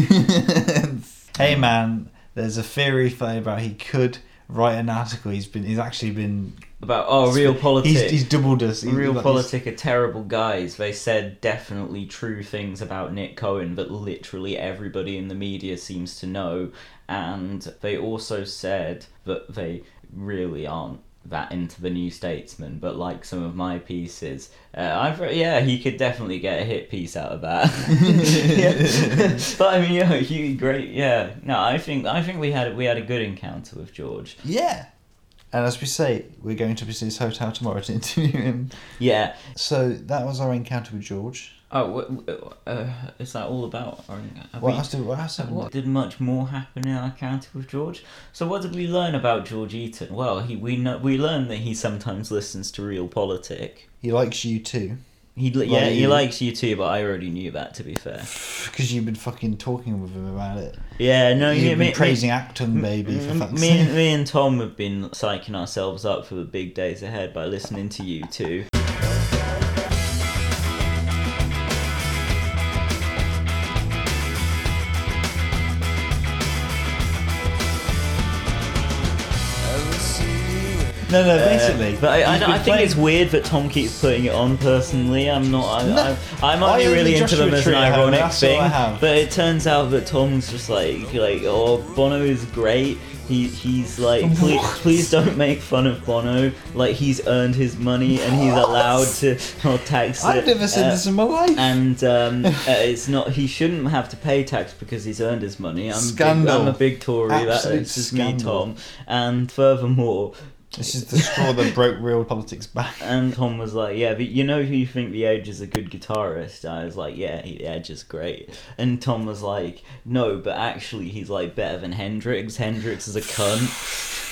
hey man, there's a theory floating about he could write an article. He's been. He's actually been about oh real politics. He's, he's doubled us. He's- Real like, politic are terrible guys. They said definitely true things about Nick Cohen that literally everybody in the media seems to know, and they also said that they really aren't that into the New Statesman, but like some of my pieces, uh, I've yeah, he could definitely get a hit piece out of that. But I mean, yeah, he great. Yeah, no, I think I think we had we had a good encounter with George. Yeah. And as we say, we're going to visit his hotel tomorrow to interview him. Yeah. So that was our encounter with George. Oh, uh, is that all about? Or, What we- else did- what else happened? What did much more happen in our encounter with George? So what did we learn about George Eaton? Well, he we know we learned that he sometimes listens to Real Politic. He likes you too. He li- yeah he likes you too, but I already knew that to be fair. Because you've been fucking talking with him about it. Yeah, no, You've yeah, been me- praising me- Achtung Baby for M- fuck's me, sake. me and Tom have been psyching ourselves up for the big days ahead by listening to U2. No, no, Uh, basically. but I, I, I think it's weird that Tom keeps putting it on. Personally, I'm not. I, No. I, I'm I only really into them as an at home, ironic thing. But it turns out that Tom's just like like oh Bono is great. He he's like please, please don't make fun of Bono. Like he's earned his money and he's allowed to not tax it. I've never said Uh, this in my life. and um, uh, it's not. He shouldn't have to pay tax because he's earned his money. I'm Scandal. Big, I'm a big Tory. That, Absolute it's just scandal. me, Tom. And furthermore, This is the straw that broke real politics back. and Tom was like, "Yeah, but you know who you think the Edge is a good guitarist?" I was like, "Yeah, he- the Edge is great." And Tom was like, "No, but actually, he's like better than Hendrix. Hendrix is a cunt."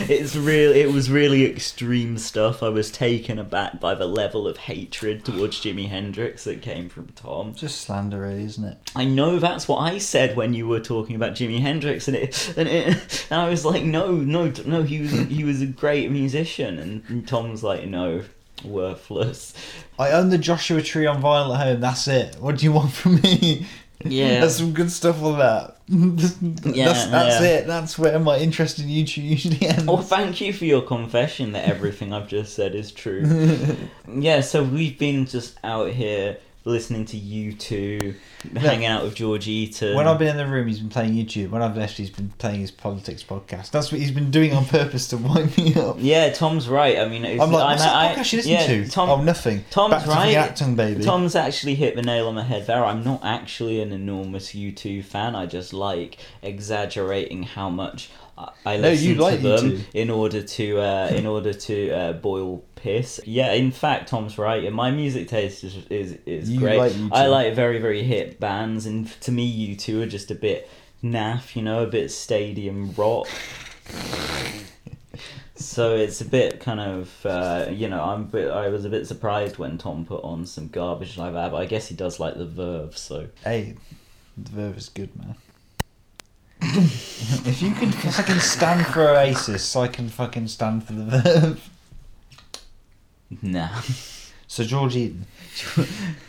It's real. It was really extreme stuff. I was taken aback by the level of hatred towards Jimi Hendrix that came from Tom. Just slander, really, isn't it? I know that's what I said when you were talking about Jimi Hendrix, and it, and, it, and I was like, no, no, no, he was he was a great musician, and, and Tom was like, no, worthless. I own the Joshua Tree on vinyl at home. That's it. What do you want from me? Yeah. There's some good stuff on that. that's that's yeah. it. That's where my interest in U2 usually ends. Well, thank you for your confession that everything I've just said is true. yeah, so we've been just out here listening to U2, hanging out with George Eaton. When I've been in the room, he's been playing U2. When I've left, he's been playing his politics podcast. That's what he's been doing on purpose to wind me up. Yeah, Tom's right. I mean, it's, I'm like, what's that I- podcast you listen yeah, to? Tom, oh, nothing. Tom's Back to right. Achtung, baby. Tom's actually hit the nail on the head there. I'm not actually an enormous U2 fan. I just like exaggerating how much I- No, listen you to like them U2. in order to uh, in order to uh, boil piss. Yeah, in fact, Tom's right. My music taste is is, is You great. like I like very very hit bands, and to me, U2 are just a bit naff. You know, a bit stadium rock. So it's a bit kind of uh, you know I'm bit, I was a bit surprised when Tom put on some garbage like that, but I guess he does like the Verve. So Hey, the Verve is good, man. If you can fucking stand for Oasis, I can fucking stand for the Verve. nah, So George Eaton.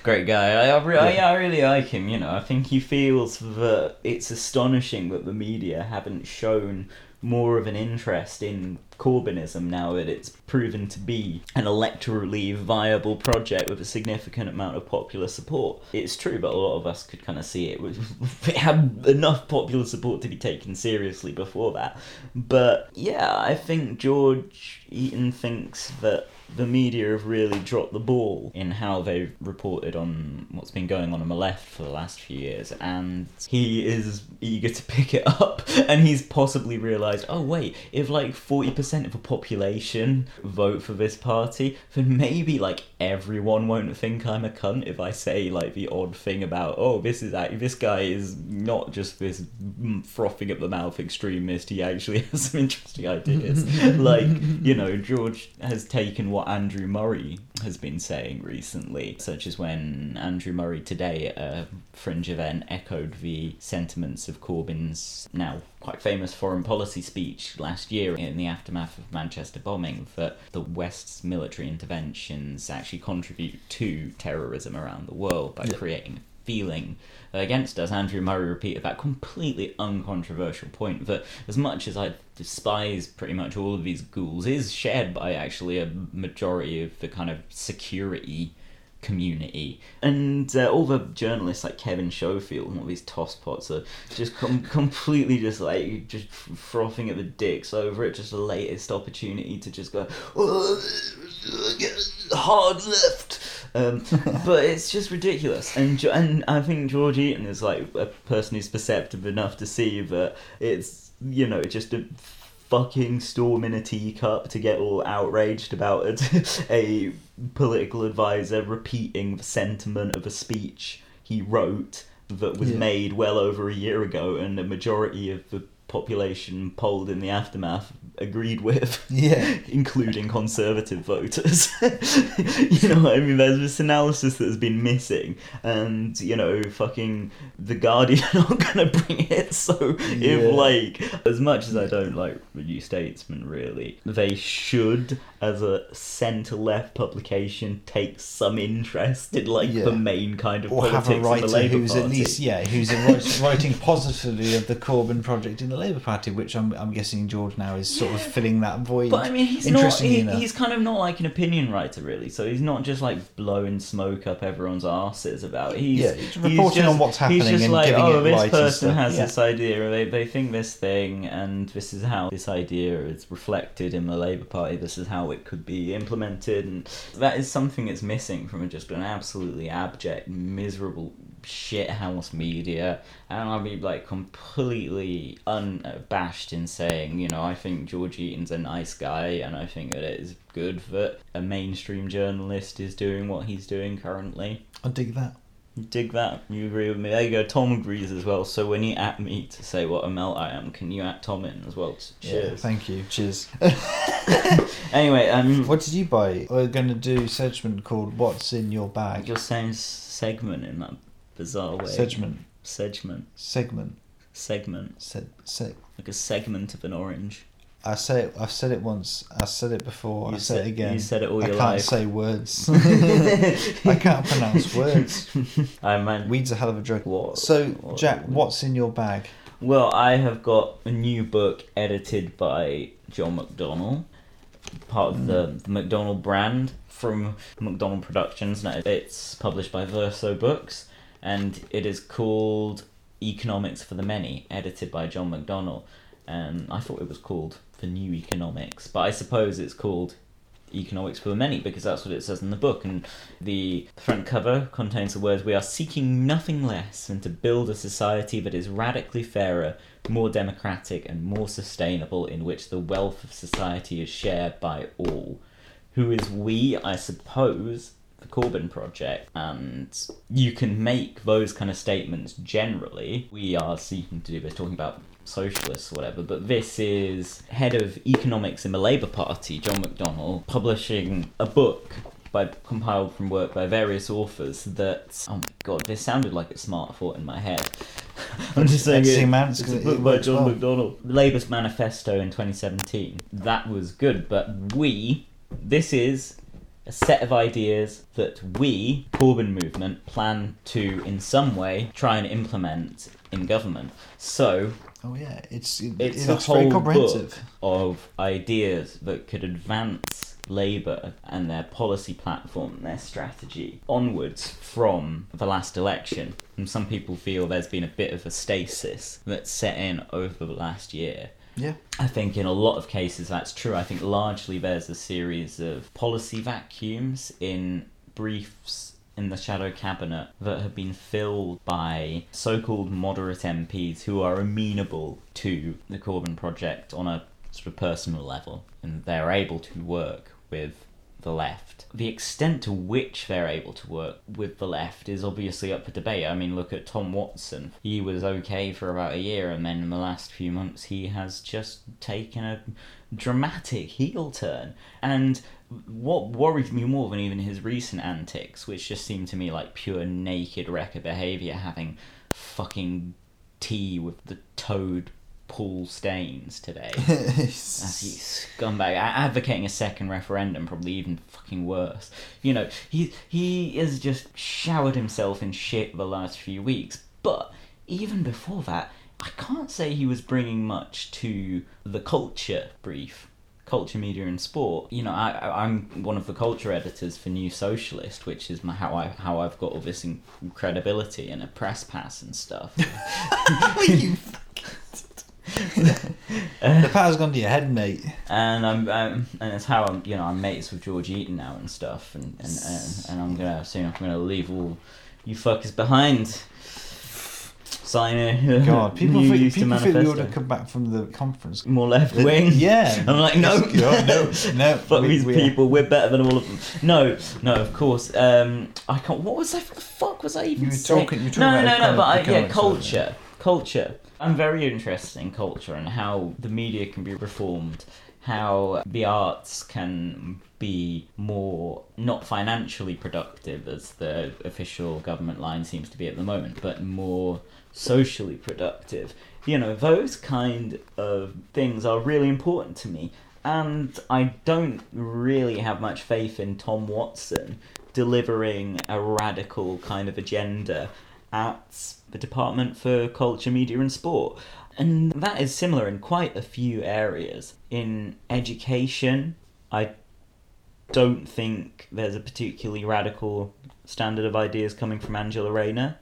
great guy. I I, re- I, yeah, I really like him. You know, I think he feels that it's astonishing that the media haven't shown more of an interest in Corbynism now that it's proven to be an electorally viable project with a significant amount of popular support. It's true, but a lot of us could kind of see it. It had enough popular support to be taken seriously before that. But yeah, I think George Eaton thinks that the media have really dropped the ball in how they've reported on what's been going on on the left for the last few years, and he is eager to pick it up. And he's possibly realised, oh wait, if like forty percent of the population vote for this party, then maybe like everyone won't think I'm a cunt if I say like the odd thing about, oh, this is act- this guy is not just this frothing at the mouth extremist. He actually has some interesting ideas. like you know, George has taken what Andrew Murray has been saying recently, such as when Andrew Murray today at a fringe event echoed the sentiments of Corbyn's now quite famous foreign policy speech last year in the aftermath of Manchester bombing that the West's military interventions actually contribute to terrorism around the world by Yeah. creating feeling against us. Andrew Murray repeated that completely uncontroversial point that, as much as I despise pretty much all of these ghouls, is shared by actually a majority of the kind of security community. And uh, all the journalists like Kevin Schofield and all these tosspots are just com- completely just like just frothing at the dicks over it, just the latest opportunity to just go, hard left. Um, but it's just ridiculous, and and I think George Eaton is like a person who's perceptive enough to see that it's you know just a fucking storm in a teacup to get all outraged about it. a political advisor repeating the sentiment of a speech he wrote that was Yeah. made well over a year ago, and the majority of the population polled in the aftermath agreed with. Yeah. including conservative voters. you know what I mean? There's this analysis that has been missing, and you know, fucking the Guardian aren't gonna bring it. So Yeah. if like, as much as I don't like the New Statesman, really, they should, as a centre-left publication, take some interest in like Yeah. the main kind of or politics have a of the writer Labour who's Party. at least yeah who's writing positively of the Corbyn project in the Labour Party, which I'm I'm guessing George now is sort of filling that void. But I mean, he's not. He, he's kind of not like an opinion writer, really. So he's not just like blowing smoke up everyone's arses about. It. He's, Yeah, he's reporting just, on what's happening He's just and like, giving oh, it this person has yeah. this idea, or they they think this thing, and this is how this idea is reflected in the Labour Party. This is how it could be implemented, and that is something that's missing from just an absolutely abject, miserable shithouse media and I'll be like completely unabashed in saying, you know, I think George Eaton's a nice guy and I think that it is good that a mainstream journalist is doing what he's doing currently. I dig that. You dig that? You agree with me? There you go. Tom agrees as well. So when you at me to say what a melt I am, can you at Tom in as well? Yeah, Cheers. thank you. Cheers. anyway, um, what did you buy? We're going to do a segment called "What's in Your Bag." You're saying segment in that bizarre way. Segment. Segment. Segment. Segment. Se- se- Like a segment of an orange. I say it. I've said it once. I said it before. You I say said- it again. you said it all I your life. I can't say words. I can't pronounce words. I man. Weed's a hell of a drug. What? So, what- Jack, what's in your bag? Well, I have got a new book edited by John McDonnell, part of the, hmm. the McDonnell brand from McDonnell Productions. Now, it's published by Verso Books, and it is called Economics for the Many, edited by John McDonnell. And I thought it was called The New Economics, but I suppose it's called economics for the many because that's what it says in the book and the front cover contains the words we are seeking nothing less than to build a society that is radically fairer more democratic and more sustainable in which the wealth of society is shared by all who is we i suppose the Corbyn project, and you can make those kind of statements generally. We are seeking to do this, talking about socialists or whatever, but this is head of economics in the Labour Party, John McDonnell, publishing a book by compiled from work by various authors that oh my god, this sounded like a smart thought in my head. I'm just saying it, man. it's It's a book it by John well. McDonnell. Labour's manifesto in 2017. That was good, but we, this is a set of ideas that we, Corbyn movement, plan to in some way try and implement in government. So Oh yeah, it's it, it's it a whole comprehensive. book of ideas that could advance Labour and their policy platform and their strategy onwards from the last election. And some people feel there's been a bit of a stasis that's set in over the last year. Yeah. I think in a lot of cases that's true. I think largely there's a series of policy vacuums in briefs in the shadow cabinet that have been filled by so-called moderate MPs who are amenable to the Corbyn project on a sort of personal level and they're able to work with the left. The extent to which they're able to work with the left is obviously up for debate. I mean, look at Tom Watson. He was okay for about a year, and then in the last few months, he has just taken a dramatic heel turn. And what worries me more than even his recent antics, which just seem to me like pure naked wrecker behaviour, having fucking tea with the toad Paul Staines today. As he scumbag advocating a second referendum, probably even fucking worse. You know, he he has just showered himself in shit the last few weeks. But even before that, I can't say he was bringing much to the culture brief. Culture, media, and sport. You know, I, I'm one of the culture editors for New Socialist, which is my, how I how I've got all this in- credibility and a press pass and stuff. the power's gone to your head, mate. and I'm, um, and it's how I'm you know I'm mates with George Eaton now and stuff and and, and, and I'm gonna soon I'm gonna leave all you fuckers behind. Sign a God, people think, people think we ought to come back from the conference. More left wing. Yeah. I'm like no, God, no, no. Fuck we- these we- people. We're better than all of them. No, no, of course. Um, I can't. What was I? What the fuck was I even You were saying? talking- you were talking no, no, no. But I, yeah, culture, culture. I'm very interested in culture and how the media can be reformed, how the arts can be more not financially productive as the official government line seems to be at the moment, but more socially productive. You know, those kind of things are really important to me. And I don't really have much faith in Tom Watson delivering a radical kind of agenda at the Department for Culture, Media and Sport. And that is similar in quite a few areas. In education, I don't think there's a particularly radical standard of ideas coming from Angela Rayner.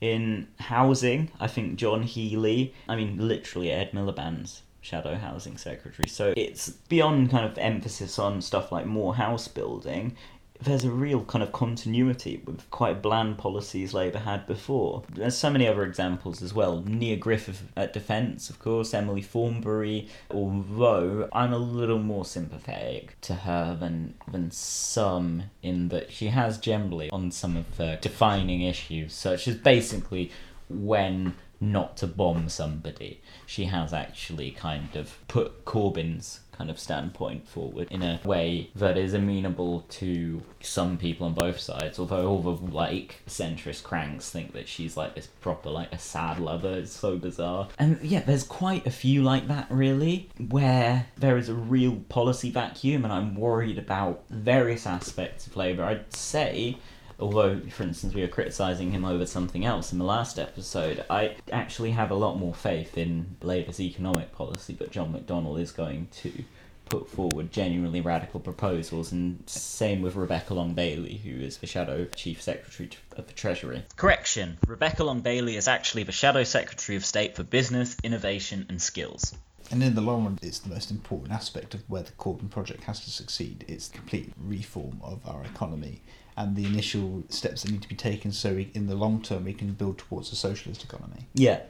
In housing, I think John Healey, I mean, literally Ed Miliband's shadow housing secretary. So it's beyond kind of emphasis on stuff like more house building. There's a real kind of continuity with quite bland policies Labour had before. There's so many other examples as well. Nia Griffith at Defence, of course, Emily Thornberry, although I'm a little more sympathetic to her than than some in that she has generally on some of the defining issues, such as basically when not to bomb somebody. She has actually kind of put Corbyn's kind of standpoint forward in a way that is amenable to some people on both sides. Although all the like centrist cranks think that she's like this proper like a sad lover. It's so bizarre. And yeah, there's quite a few like that really, where there is a real policy vacuum, and I'm worried about various aspects of Labour. I'd say although for instance we were criticizing him over something else in the last episode i actually have a lot more faith in labour's economic policy but john mcdonnell is going to put forward genuinely radical proposals and same with rebecca long bailey who is the shadow chief secretary of the treasury. Correction. Rebecca long bailey is actually the shadow secretary of state for business innovation and skills. And in the long run, it's the most important aspect of where the Corbyn project has to succeed. It's the complete reform of our economy and the initial steps that need to be taken so we, in the long term we can build towards a socialist economy, yeah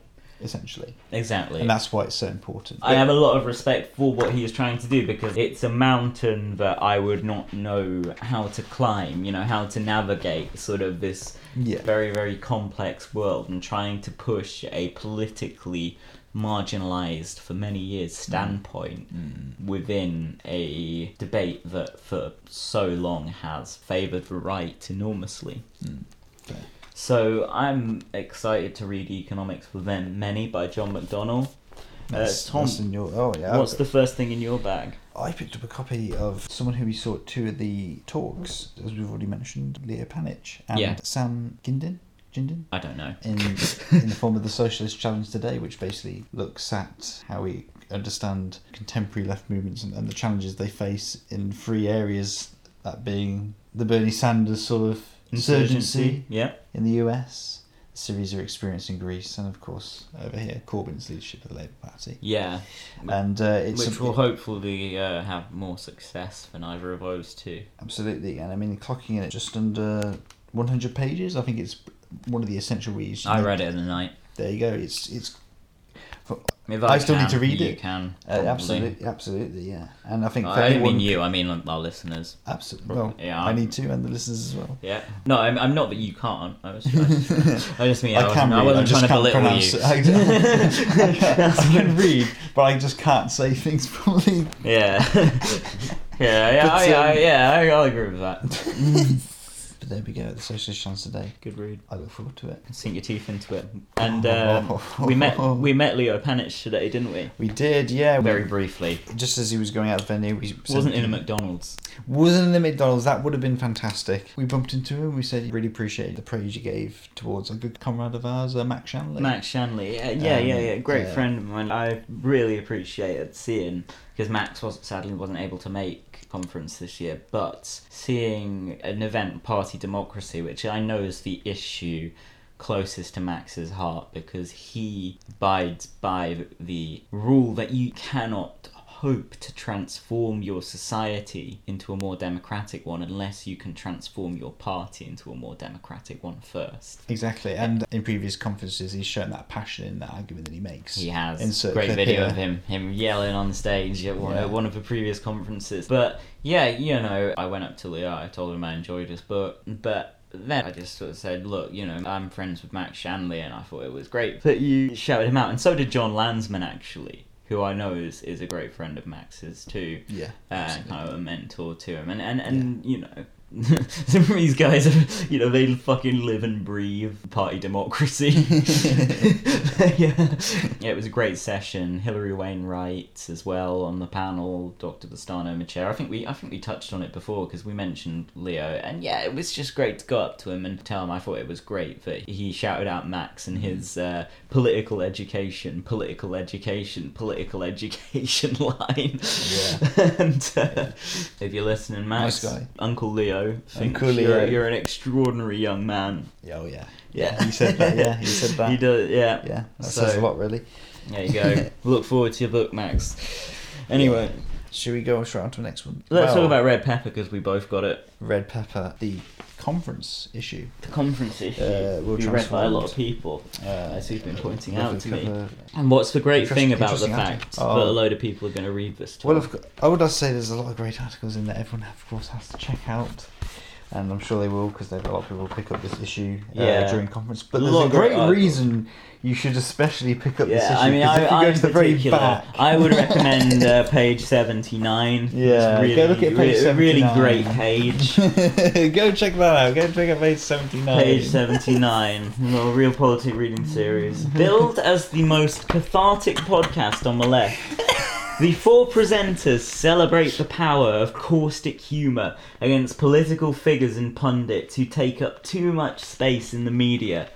essentially. exactly And that's why it's so important. I have a lot of respect for what he is trying to do because it's a mountain that I would not know how to climb, you know, how to navigate sort of this Yeah. very, very complex world and trying to push a politically marginalized for many years mm. standpoint mm. within a debate that for so long has favored the right enormously. Mm. fair. So I'm excited to read Economics for Them Many by John McDonnell. Uh, Tom, your- oh, yeah. What's the first thing in your bag? I picked up a copy of someone who we saw at two of the talks, as we've already mentioned, Leo Panitch and Yeah. Sam Gindin. Gindin? I don't know. In, in the form of the Socialist Challenge Today, which basically looks at how we understand contemporary left movements and, and the challenges they face in three areas, that being the Bernie Sanders sort of Insurgency, insurgency yeah. in the US, the Syriza experience in Greece, and of course over here, Corbyn's leadership of the Labour Party. Yeah. And uh, it's Which a- will hopefully uh, have more success than either of those two. Absolutely, and I mean clocking in at just under 100 pages. I think it's one of the essential reads. I read it in the night. There you go. It's it's. If I, I still need to read you it. can, Uh, absolutely, absolutely, yeah. And I think I don't mean you. I mean our listeners. Absolutely. Well, I need to, and the listeners as well. Yeah. No, I'm, I'm not that you can't. I was. I just, I just mean I, I can wasn't, I read, wasn't I just trying to belittle you. it. I, can- I can read, but I just can't say things properly. Yeah. yeah, yeah, But, I, I, um, yeah, I, I'll agree with that. But there we go. The Socialist Chance today. Good read. I look forward to it. Sink your teeth into it. And uh, we met we met Leo Panitch today, didn't we? We did, yeah. Very briefly. Just as he was going out of the venue, we Wasn't in a McDonald's. Wasn't in the McDonald's. That would have been fantastic. We bumped into him. We said, he "Really appreciate the praise you gave towards a good comrade of ours, uh, Max Shanley." Max Shanley, yeah, yeah, Um, yeah, yeah, great yeah. friend of mine. I really appreciated seeing because Max was sadly wasn't able to make conference this year, but seeing an event, Party Democracy, which I know is the issue closest to Max's heart because he abides by the rule that you cannot hope to transform your society into a more democratic one unless you can transform your party into a more democratic one first. Exactly, and in previous conferences, he's shown that passion in that argument that he makes. He has Insert great video here. of him him yelling on stage at one, Yeah. at one of the previous conferences. But yeah, you know, I went up to Leo. I told him I enjoyed his book, but then I just sort of said, look, you know, I'm friends with Max Shanley, and I thought it was great that you shouted him out, and so did Jon Lansman actually. Who I know is, is a great friend of Max's too. Yeah, Uh, kind of a mentor to him. And, and, and you know, some of these guys, are, you know, they fucking live and breathe party democracy. yeah. yeah, it was a great session. Hilary Wainwright as well on the panel. Dr. Bastano Macher. I think we I think we touched on it before because we mentioned Leo, and yeah, it was just great to go up to him and tell him I thought it was great that he shouted out Max and his uh, political education, political education, political education line. Yeah. and uh, if you're listening, Max, Nice. Uncle Leo, thinks you're, you're an extraordinary young man. Oh yeah. Yeah, he said that. Yeah, he said that. he does. Yeah, Yeah, that So, says a lot, really. There you go. Look forward to your book, Max. Anyway, Should we go straight on to the next one? let's Well, talk about Red Pepper because we both got it. Red Pepper, the conference issue. The conference issue. Uh, will we read by a lot of people, uh, as you've been pointing out to me. cover. And what's the great thing about the fact Oh. that a load of people are going to read this? Well, of course, I would say there's a lot of great articles in there. Everyone, of course, has to check out, and I'm sure they will because a lot of people pick up this issue uh, Yeah. during conference. But there's lot a great great articles. reason you should especially pick up this issue. I mean, I, if you go I'm to the very back, I would recommend uh, page 79. Yeah, really, go look at page re- really great page. go check that out. Go check out page 79. Page 79, a real politic reading series. Billed as the most cathartic podcast on the left. The four presenters celebrate the power of caustic humour against political figures and pundits who take up too much space in the media.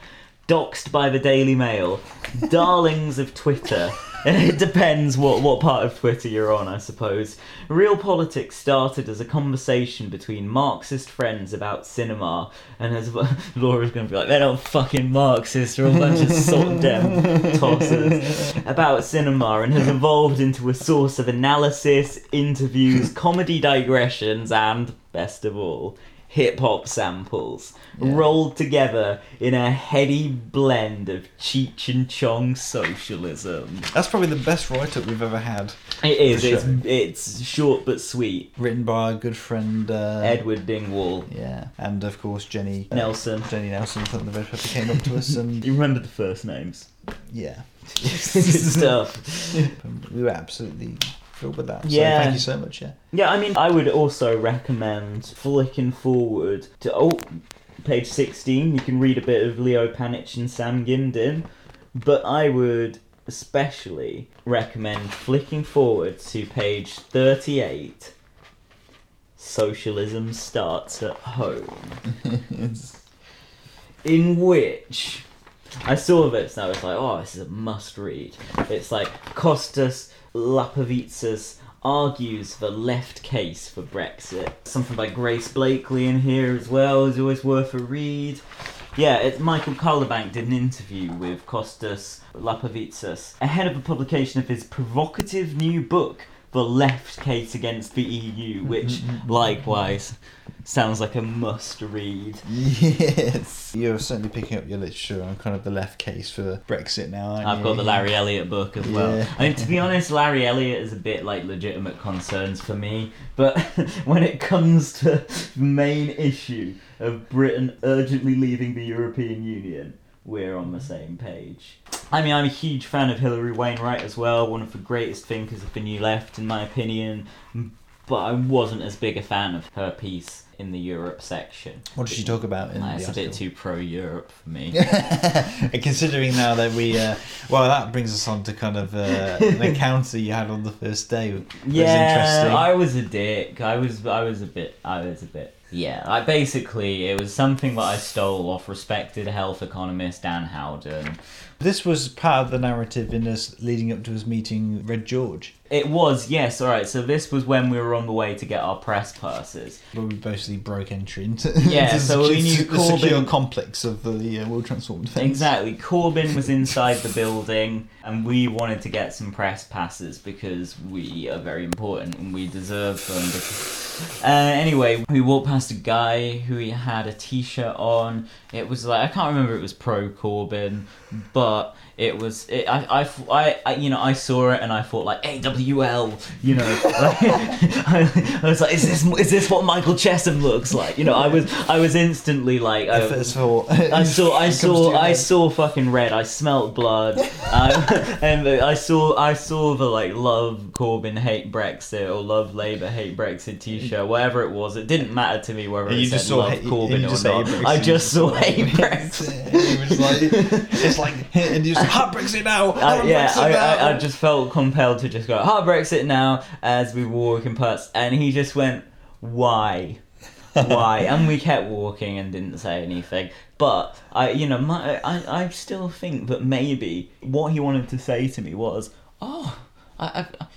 Doxed by the Daily Mail, darlings of Twitter. It depends what, what part of Twitter you're on, I suppose. Real politics started as a conversation between Marxist friends about cinema, and as Laura's going to be like, they're not fucking Marxists, they're a bunch of salt dem tossers about cinema, and has evolved into a source of analysis, interviews, comedy digressions, and best of all, hip hop samples rolled together in a heady blend of Cheech and Chong socialism. That's probably the best write up we've ever had. It is. It's, it's short but sweet. Written by our good friend uh, Edward Dingwall. Yeah, and of course Jenny uh, Nelson. Jenny Nelson from the Red Pepper came up to us and You remember the first names? yeah, Stuff. we were absolutely thrilled with that. So Yeah. thank you so much. Yeah. Yeah, I mean, I would also recommend flicking forward to oh, page sixteen. You can read a bit of Leo Panitch and Sam Gindin, but I would especially recommend flicking forward to page 38. Socialism starts at home. in which I saw this and I was like, oh, this is a must read. It's like Kostas Lapavitsas argues the left case for Brexit. Something by Grace Blakeley in here as well is always worth a read. Yeah, it's Michael Calderbank did an interview with Kostas Lapavitsas ahead of the publication of his provocative new book, The Left Case Against the EU, mm-hmm, mm-hmm, which mm-hmm. likewise sounds like a must read. Yes. You're certainly picking up your literature on kind of the left case for Brexit now, I've you? got the Larry Elliott book as well. Yeah. I mean, to be honest, Larry Elliott is a bit like legitimate concerns for me, but when it comes to the main issue of Britain urgently leaving the European Union, we're on the same page. I mean, I'm a huge fan of Hilary Wainwright as well, one of the greatest thinkers of the New Left, in my opinion, but I wasn't as big a fan of her piece in the Europe section. What did she talk about in the It's a bit too pro-Europe for me. And considering now that we, uh, well, that brings us on to kind of uh, an encounter you had on the first day. Which was Yeah, interesting. I was a dick. I was I was a bit I was a bit yeah. I basically it was something that I stole off respected health economist Dan Howden. This was part of the narrative in us leading up to us meeting Red George. It was yes, all right. So this was when we were on the way to get our press passes. Where we basically broke entry into Yeah, the so we knew the secure complex of the uh, World Transform Defence. Exactly. Corbyn was inside the building, and we wanted to get some press passes because we are very important and we deserve them. Because... Uh, anyway, we walked past a guy who he had a T-shirt on. It was like I can't remember. If it was pro Corbyn, but it was. It, I, I, I, I, you know, I saw it and I thought like AWL. You know, like, I, I was like, is this is this what Michael Chessum looks like? You know, I was I was instantly like, At I, thought, I saw, I it saw, I saw fucking red. I smelt blood, um, and I saw, I saw the like love Corbyn hate Brexit or love Labour hate Brexit T-shirt, whatever it was. It didn't matter to me whether it you said just saw love hate- Corbyn or not. Brexit. I just saw hate Brexit. it was like, it's like, and you just hard Brexit now. I, hard yeah, Brexit I, now. I, I just felt compelled to just go hard Brexit now as we were walking past, and he just went, "Why, why?" and we kept walking and didn't say anything. But I, you know, my, I, I still think that maybe what he wanted to say to me was, "Oh, I, I've,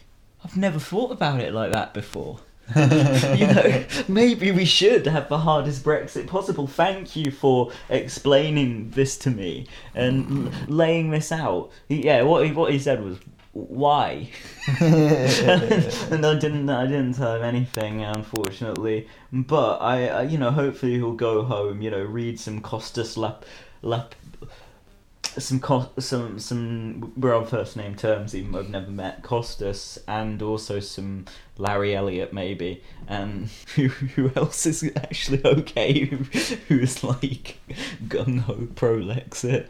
I've never thought about it like that before." you know, maybe we should have the hardest Brexit possible. Thank you for explaining this to me and laying this out. Yeah, what he, what he said was, "Why?" and I didn't I didn't tell him anything, unfortunately. But I, I you know, hopefully he'll go home. You know, read some Kostas Lap Lap some co- some some we're on first name terms even though I've never met Kostas and also some Larry Elliott maybe. Um, and who who else is actually okay? Who's like gung ho pro Lexit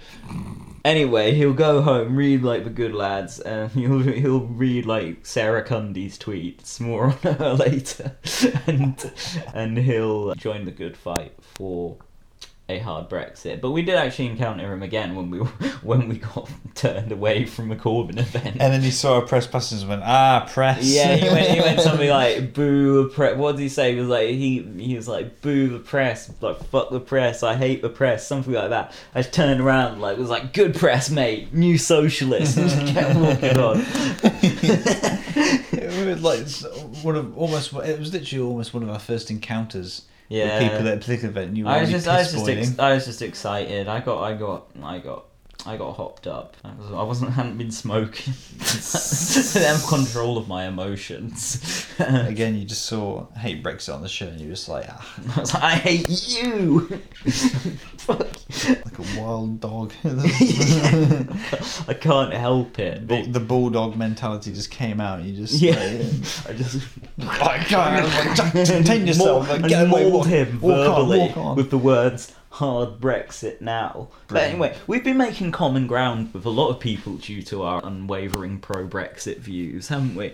anyway he'll go home read like the good lads and he'll he'll read like Sarah Cundy's tweets. More on her later. And and he'll join the good fight for a hard Brexit. But we did actually encounter him again when we when we got turned away from a Corbyn event. And then he saw our press passes and went, ah, press. yeah, he went, he went something like "boo the press." What did he say? He was like he he was like "boo the press," like "fuck the press," "I hate the press," something like that. I just turned around like was like "good press, mate, new socialist," and just kept walking on. it was like one of almost. It was literally almost one of our first encounters Yeah. people at a particular event. You were I was just, I was just, ex- I was just excited. I got, I got, I got, I got hopped up. I, was, I wasn't, hadn't been smoking. I didn't have control of my emotions. Again, you just saw hate Brexit on the show, and you're just like, ah, I was like, I hate you. Fuck. like a wild dog. I can't help it. Bull- the bulldog mentality just came out. You just Yeah. I just I can't. contain yourself. Maul- Like, get away, walk- him walk on, verbally walk on. with the words "hard Brexit now." But anyway, we've been making common ground with a lot of people due to our unwavering pro-Brexit views, haven't we?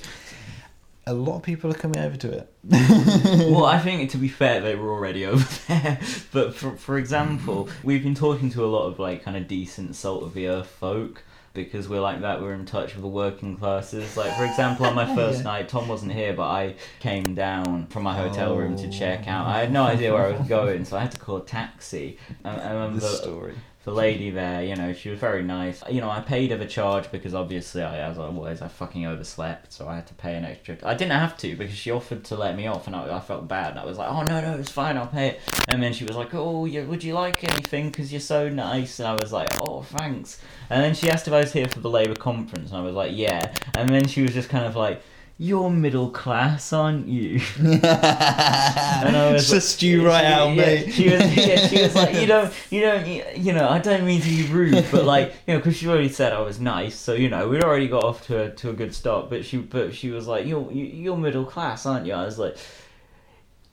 a lot of people are coming over to it. well, I think to be fair, they were already over there. But for for example, we've been talking to a lot of like kind of decent salt of the earth folk because we're like that. We're in touch with the working classes. Like for example, on my oh, first Yeah. night, Tom wasn't here, but I came down from my hotel room to check Oh. out. I had no oh. idea where I was going, so I had to call a taxi. I, I remember The story. The lady there, you know, she was very nice. You know, I paid her the charge because obviously, I, as always, I fucking overslept, so I had to pay an extra. I didn't have to because she offered to let me off, and I, I felt bad. And I was like, oh no, no, it's fine, I'll pay it. And then she was like, oh, you, would you like anything? Because you're so nice. And I was like, oh, thanks. And then she asked if I was here for the Labour conference, and I was like, yeah. And then she was just kind of like. You're middle class, aren't you? and I was Sussed you right she- out, yeah, mate. She was, yeah, she was like, you don't, you don't, you, you know, I don't mean to be rude, but like, you know, because she already said I was nice, so you know, we'd already got off to a to a good start. But she, but she was like, you're you're middle class, aren't you? I was like.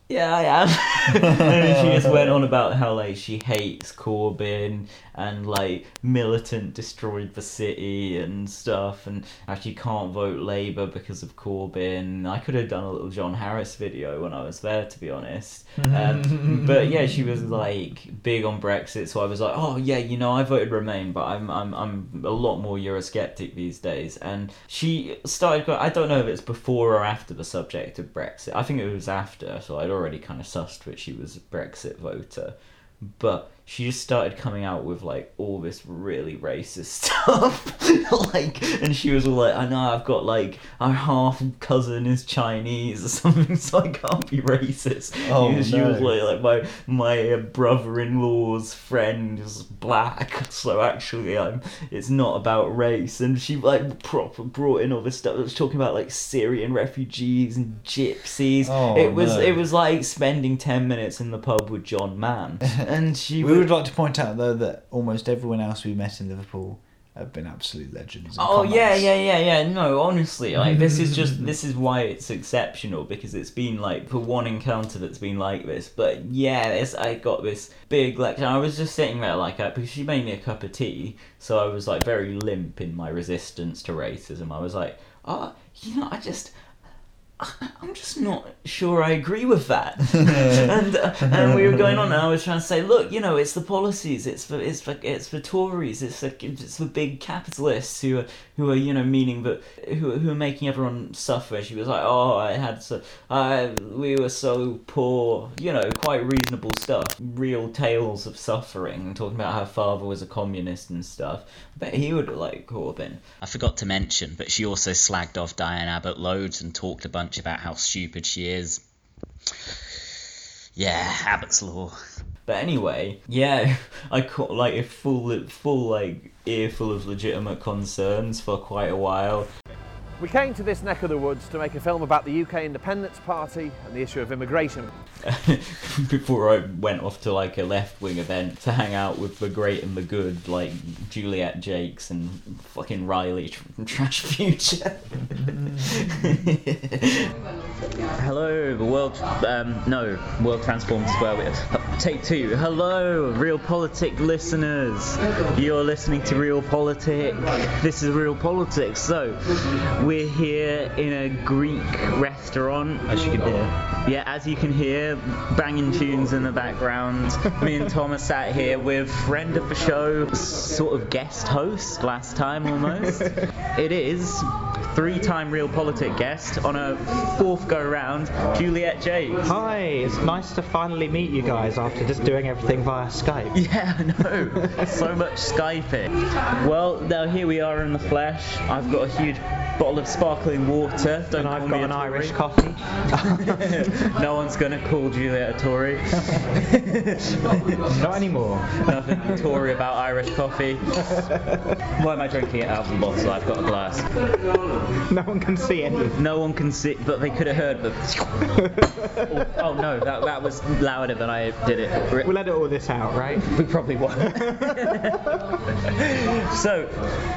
Yeah, I am. and she just went on about how like she hates Corbyn and like militant destroyed the city and stuff, and how she can't vote Labour because of Corbyn. I could have done a little John Harris video when I was there, to be honest. Um, but yeah, she was like big on Brexit, so I was like, oh yeah, you know, I voted Remain, but I'm I'm I'm a lot more Eurosceptic these days. And she started. I don't know if it's before or after the subject of Brexit. I think it was after, so I'd already kind of sussed that she was a Brexit voter. But she just started coming out with like all this really racist stuff, like, and she was all like, "I know I've got like our half cousin is Chinese or something, so I can't be racist." Oh, she was no. like, like my my uh, brother-in-law's friend is black, so actually I'm. It's not about race, and she like proper brought in all this stuff. It was talking about like Syrian refugees and gypsies. Oh, it was no. it was like spending ten minutes in the pub with John Mann, and she We would like to point out though that almost everyone else we met in Liverpool have been absolute legends. Oh yeah, yeah, yeah, yeah. No, honestly, like this is just this is why it's exceptional because it's been like for one encounter that's been like this. But yeah, it's, I got this big lecture. I was just sitting there like that because she made me a cup of tea, so I was like very limp in my resistance to racism. I was like, oh, you know, I just. I'm just not sure I agree with that. and uh, and we were going on, and I was trying to say, look, you know, it's the policies, it's for it's for it's for Tories, it's for it's for big capitalists who are who are you know meaning that who who are making everyone suffer. She was like, oh, I had so I we were so poor, you know, quite reasonable stuff, real tales of suffering, talking about how father was a communist and stuff. But he would like Corbyn. I forgot to mention, but she also slagged off Diane Abbott loads and talked a about how stupid she is. Yeah, Abbott's law. But anyway, yeah, I caught like a full, full like earful of legitimate concerns for quite a while. We came to this neck of the woods to make a film about the UK Independence Party and the issue of immigration. before I went off to like a left wing event to hang out with the great and the good, like Juliet Jacques and fucking Riley from Trash Future. Hello, the world. Um, no, world transformed square. We, take two. Hello, Realpolitik listeners. You're listening to Realpolitik. This is Real Politics. So, we're here in a Greek restaurant, as you can hear. Yeah, as you can hear, banging tunes in the background. Me and Thomas sat here with friend of the show, sort of guest host last time almost. it is three-time Realpolitik guest on a fourth go round, Juliet Jacques. Hi, it's nice to finally meet you guys after just doing everything via Skype. Yeah, I know. so much Skyping. Well, now here we are in the flesh. I've got a huge bottle of sparkling water. Don't And I've got me an Tory. Irish coffee. no one's gonna call Juliet a Tory. Not anymore. Nothing Tory about Irish coffee. Why am I drinking it out of the bottle? I've got a glass. No one can see it. No one can see, but they could have heard the. oh, oh, no, that, that was louder than I did it. We'll edit all this out, right? We probably won't. so,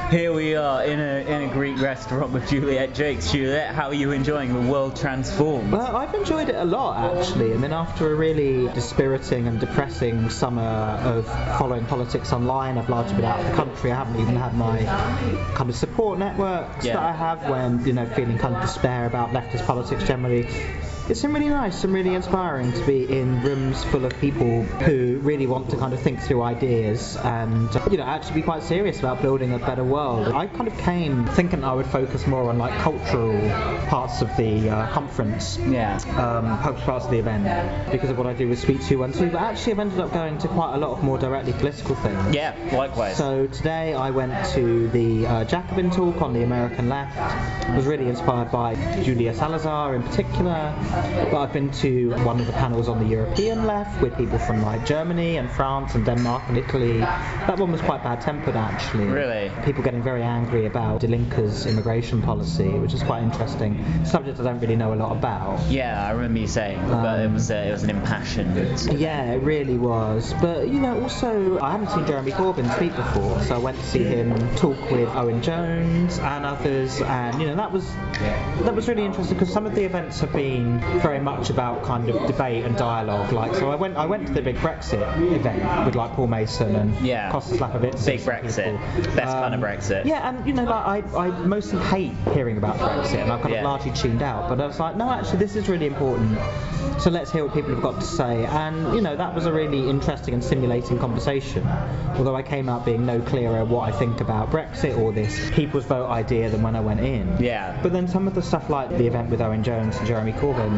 here we are in a, in a Greek restaurant with Juliet Jacques. Juliet, how are you enjoying the world transformed? Well, I've enjoyed it a lot actually. I mean, after a really dispiriting and depressing summer of following politics online, I've largely been out of the country. I haven't even had my kind of support networks Yeah. that I have when, you know, feeling kind of despair about leftist politics generally. It's been really nice and really inspiring to be in rooms full of people who really want to kind of think through ideas and, you know, actually be quite serious about building a better world. I kind of came thinking I would focus more on like cultural parts of the uh, conference Yeah. um, parts of the event because of what I do with Suite 212, but actually I've ended up going to quite a lot of more directly political things. Yeah, likewise. So today I went to the uh, Jacobin talk on the American left. I was really inspired by Julia Salazar in particular, but I've been to one of the panels on the European left with people from like Germany and France and Denmark and Italy. That one was quite bad-tempered actually. Really? People getting very angry about Die Linke's immigration policy, which is quite interesting. Subject I don't really know a lot about. Yeah, I remember you saying, but it was uh, it was an impassioned. Yeah, it really was. But you know, also I haven't seen Jeremy Corbyn speak before, so I went to see him talk with Owen Jones and others, and you know that was that was really interesting because some of the events have been very much about kind of debate and dialogue. Like, so I went I went to the big Brexit event with like Paul Mason and Yeah. Kostas Lapavitsas. Big Brexit. people. Best kind of Um, Brexit. Yeah, and you know, like I, I mostly hate hearing about Brexit, and I've kind Yeah. of largely tuned out. But I was like, no, actually, this is really important. So let's hear what people have got to say. And you know, that was a really interesting and stimulating conversation. Although I came out being no clearer what I think about Brexit or this people's vote idea than when I went in. Yeah. But then some of the stuff like the event with Owen Jones and Jeremy Corbyn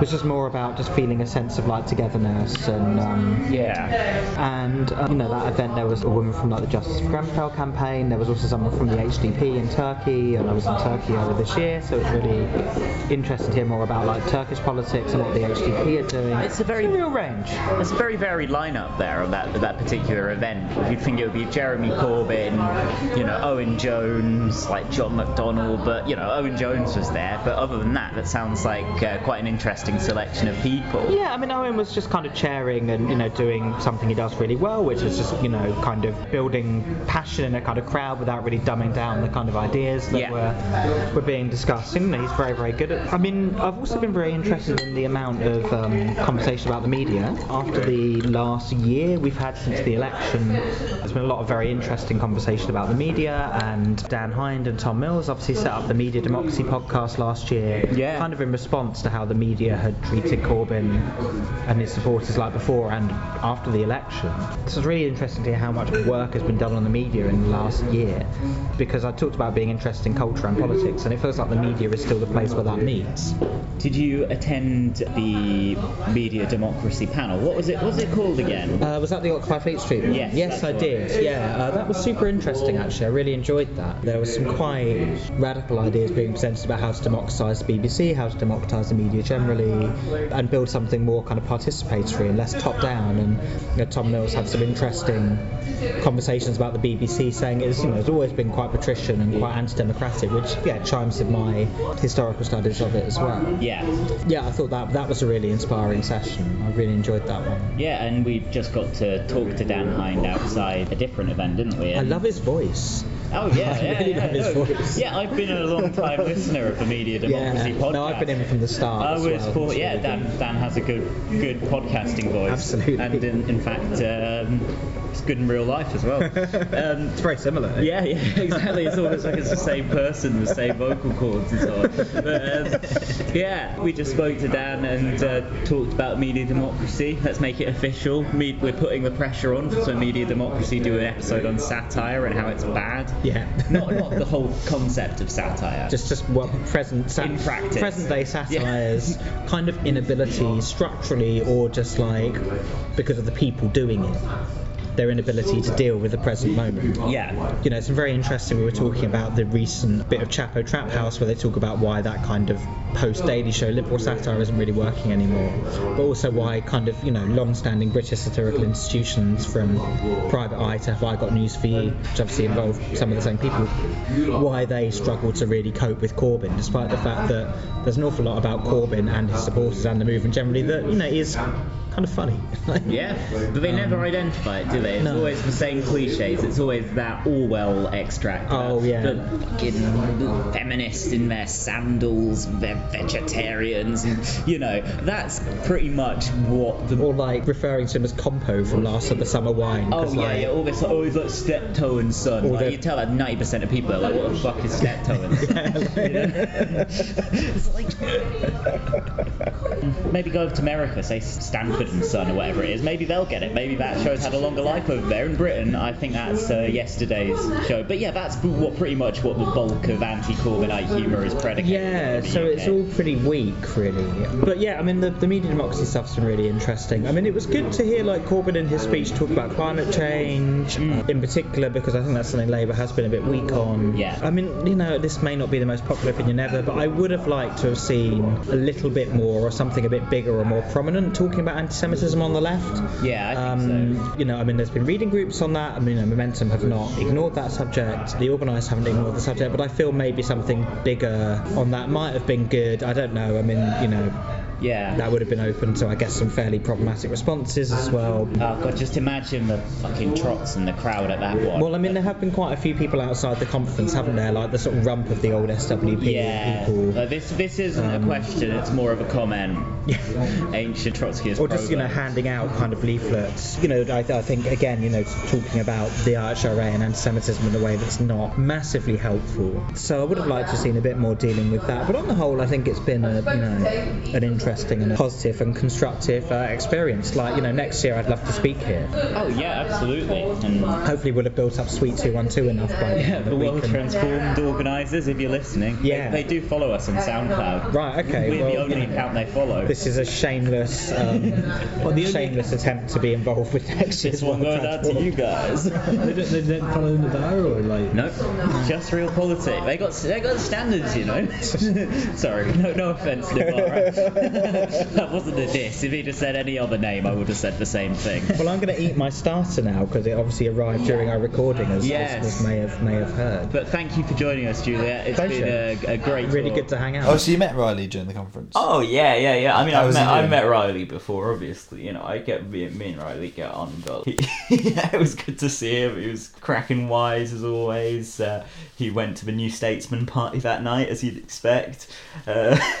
was just more about just feeling a sense of like togetherness and um, Yeah. and uh, you know that event there was a woman from like the Justice for Grenfell campaign. There was also someone from the HDP in Turkey, and I was in Turkey earlier this year, so it's really interesting to hear more about like Turkish politics and what the HDP are doing. It's a very real range. It's a very varied lineup there on that that particular event. You'd think it would be Jeremy Corbyn, you know, Owen Jones, like John McDonnell, but you know, Owen Jones was there. But other than that, that sounds like uh, quite an interesting selection of people. Yeah, I mean Owen was just kind of chairing and you know doing something he does really well, which is just you know kind of building passion in a kind of crowd without really dumbing down the kind of ideas that Yeah. were were being discussed. And, you know, he's very very good at. I mean, I've also been very interested in the amount of um, conversation about the media after the last year we've had since the election. There's been a lot of very interesting conversation about the media, and Dan Hind and Tom Mills obviously set up the Media Democracy podcast last year, Yeah. kind of in response to how the media had treated Corbyn and his supporters like before and after the election. So it's really interesting to hear how much work has been done on the media in the last year, because I talked about being interested in culture and politics, and it feels like the media is still the place where that meets. Did you attend the media democracy panel? What was it? What was it called again? Uh, was that the Occupy Fleet Street one? Yes, Yes, I did. Yeah, uh, that was super interesting actually. I really enjoyed that. There were some quite radical ideas being presented about how to democratise the BBC, how to democratise the media generally, and build something more kind of participatory and less top down. And you know, Tom Mills had some interesting conversations about the BBC, saying it's you know it's always been quite patrician and quite anti-democratic, which yeah chimes with my historical studies of it as well. Yeah. Yeah, I thought that that was a really inspiring session. I really enjoyed that one. Yeah, and we just got to talk to Dan Hind outside a different event, didn't we? I love his voice. Oh yeah, yeah, really yeah. love his voice. Yeah, I've been a long time listener of the Media Democracy Yeah. podcast. No, I've been in from the start I as was well. for, yeah, really Dan, Dan has a good good podcasting voice. Absolutely. And in, in fact, um, it's good in real life as well. Um, It's very similar. yeah, yeah, exactly. It's almost like it's the same person, the same vocal cords and so on. But um, yeah, we just spoke to Dan and uh, talked about media democracy. Let's make it official. Me, we're putting the pressure on for so media democracy do an episode on satire and how it's bad. Yeah. Not not the whole concept of satire. Just, just what present sat- In practice. present day satires, kind of inability structurally, or just like because of the people doing it, their inability to deal with the present moment. Yeah. You know, it's very interesting. We were talking about the recent bit of Chapo Trap House where they talk about why that kind of post Daily Show liberal satire isn't really working anymore, but also why kind of you know long-standing British satirical institutions from Private Eye to Have I Got News for You, which obviously involve some of the same people, why they struggle to really cope with Corbyn, despite the fact that there's an awful lot about Corbyn and his supporters and the movement generally that you know is kind of funny. Yeah, but they never um, identify it, do they? It's No. always the same cliches. It's always that Orwell extract. Oh, yeah. The fucking feminists in their sandals, they're vegetarians, and you know that's pretty much what the. Or like referring to him as Compo from Last of the Summer Wine. Oh yeah, like, yeah, all this, oh, always like steptoe and son. Like, the- you tell that ninety percent of people are like, "What the fuck is steptoe and son?" It's like maybe go over to America, say Sanford and Son or whatever it is. Maybe they'll get it. Maybe that show's had a longer life over there. In Britain, I think that's uh, yesterday's show. But yeah, that's what pretty much what the bulk of anti-Corbynite humour is predicated. Yeah, so UK. it's all pretty weak, really. But yeah, I mean, the, the media democracy stuff's been really interesting. I mean, it was good to hear like Corbyn in his speech talk about climate change, uh, in particular, because I think that's something Labour has been a bit weak on. Yeah. I mean, you know, this may not be the most popular opinion ever, but I would have liked to have seen a little bit more or something a bit bigger or more prominent talking about anti-Semitism on the left. Yeah, I think Um, You know, I mean, there's been reading groups on that. I mean, Momentum have not ignored that subject. The organised haven't ignored the subject, but I feel maybe something bigger on that might have been good. I don't know. I mean, you know, yeah. that would have been open to, I guess, some fairly problematic responses as well. Oh god, just imagine the fucking trots and the crowd at that one. Well, I mean, there have been quite a few people outside the conference, haven't there? Like the sort of rump of the old SWP Yeah, people. Uh, this this isn't Um, a question. It's more of a comment. Yeah. Ancient Trotsky is or just you know handing out kind of leaflets. You know, I, I think again, you know, talking about the IHRA and anti-Semitism in a way that's not massively helpful. So I would have liked to have seen a bit more dealing with that. But on the whole, I think it's been a you know an interesting and a positive and constructive uh, experience. Like you know, next year I'd love to speak here. Oh yeah, absolutely. And Hopefully, we'll have built up Suite Two One Two enough by yeah, the we well transformed organisers, if you're listening, they- Yeah. they, do follow us on SoundCloud. Right, okay, We're well, the only you know, account they follow. This is a shameless, um, shameless attempt to be involved with next year's This one World goes out to you guys. they, don't, they don't follow Nadar or like. Nope, just real politics. They got they got standards, you know. Sorry, no no offense, Novara. that wasn't a diss. If he'd have said any other name, I would have said the same thing. Well, I'm going to eat my starter now because it obviously arrived during our recording, as Yes. listeners may have may have heard. But thank you for joining us, Julia. It's Pleasure. been a, a great, Really talk. good to hang out. Oh, so you met Riley during the conference? Oh yeah, yeah, yeah. I mean, I've met, I've met Riley before, obviously. You know, I get me, me and Riley get on, but yeah, it was good to see him. He was cracking wise as always. Uh, he went to the New Statesman party that night, as you'd expect. Uh,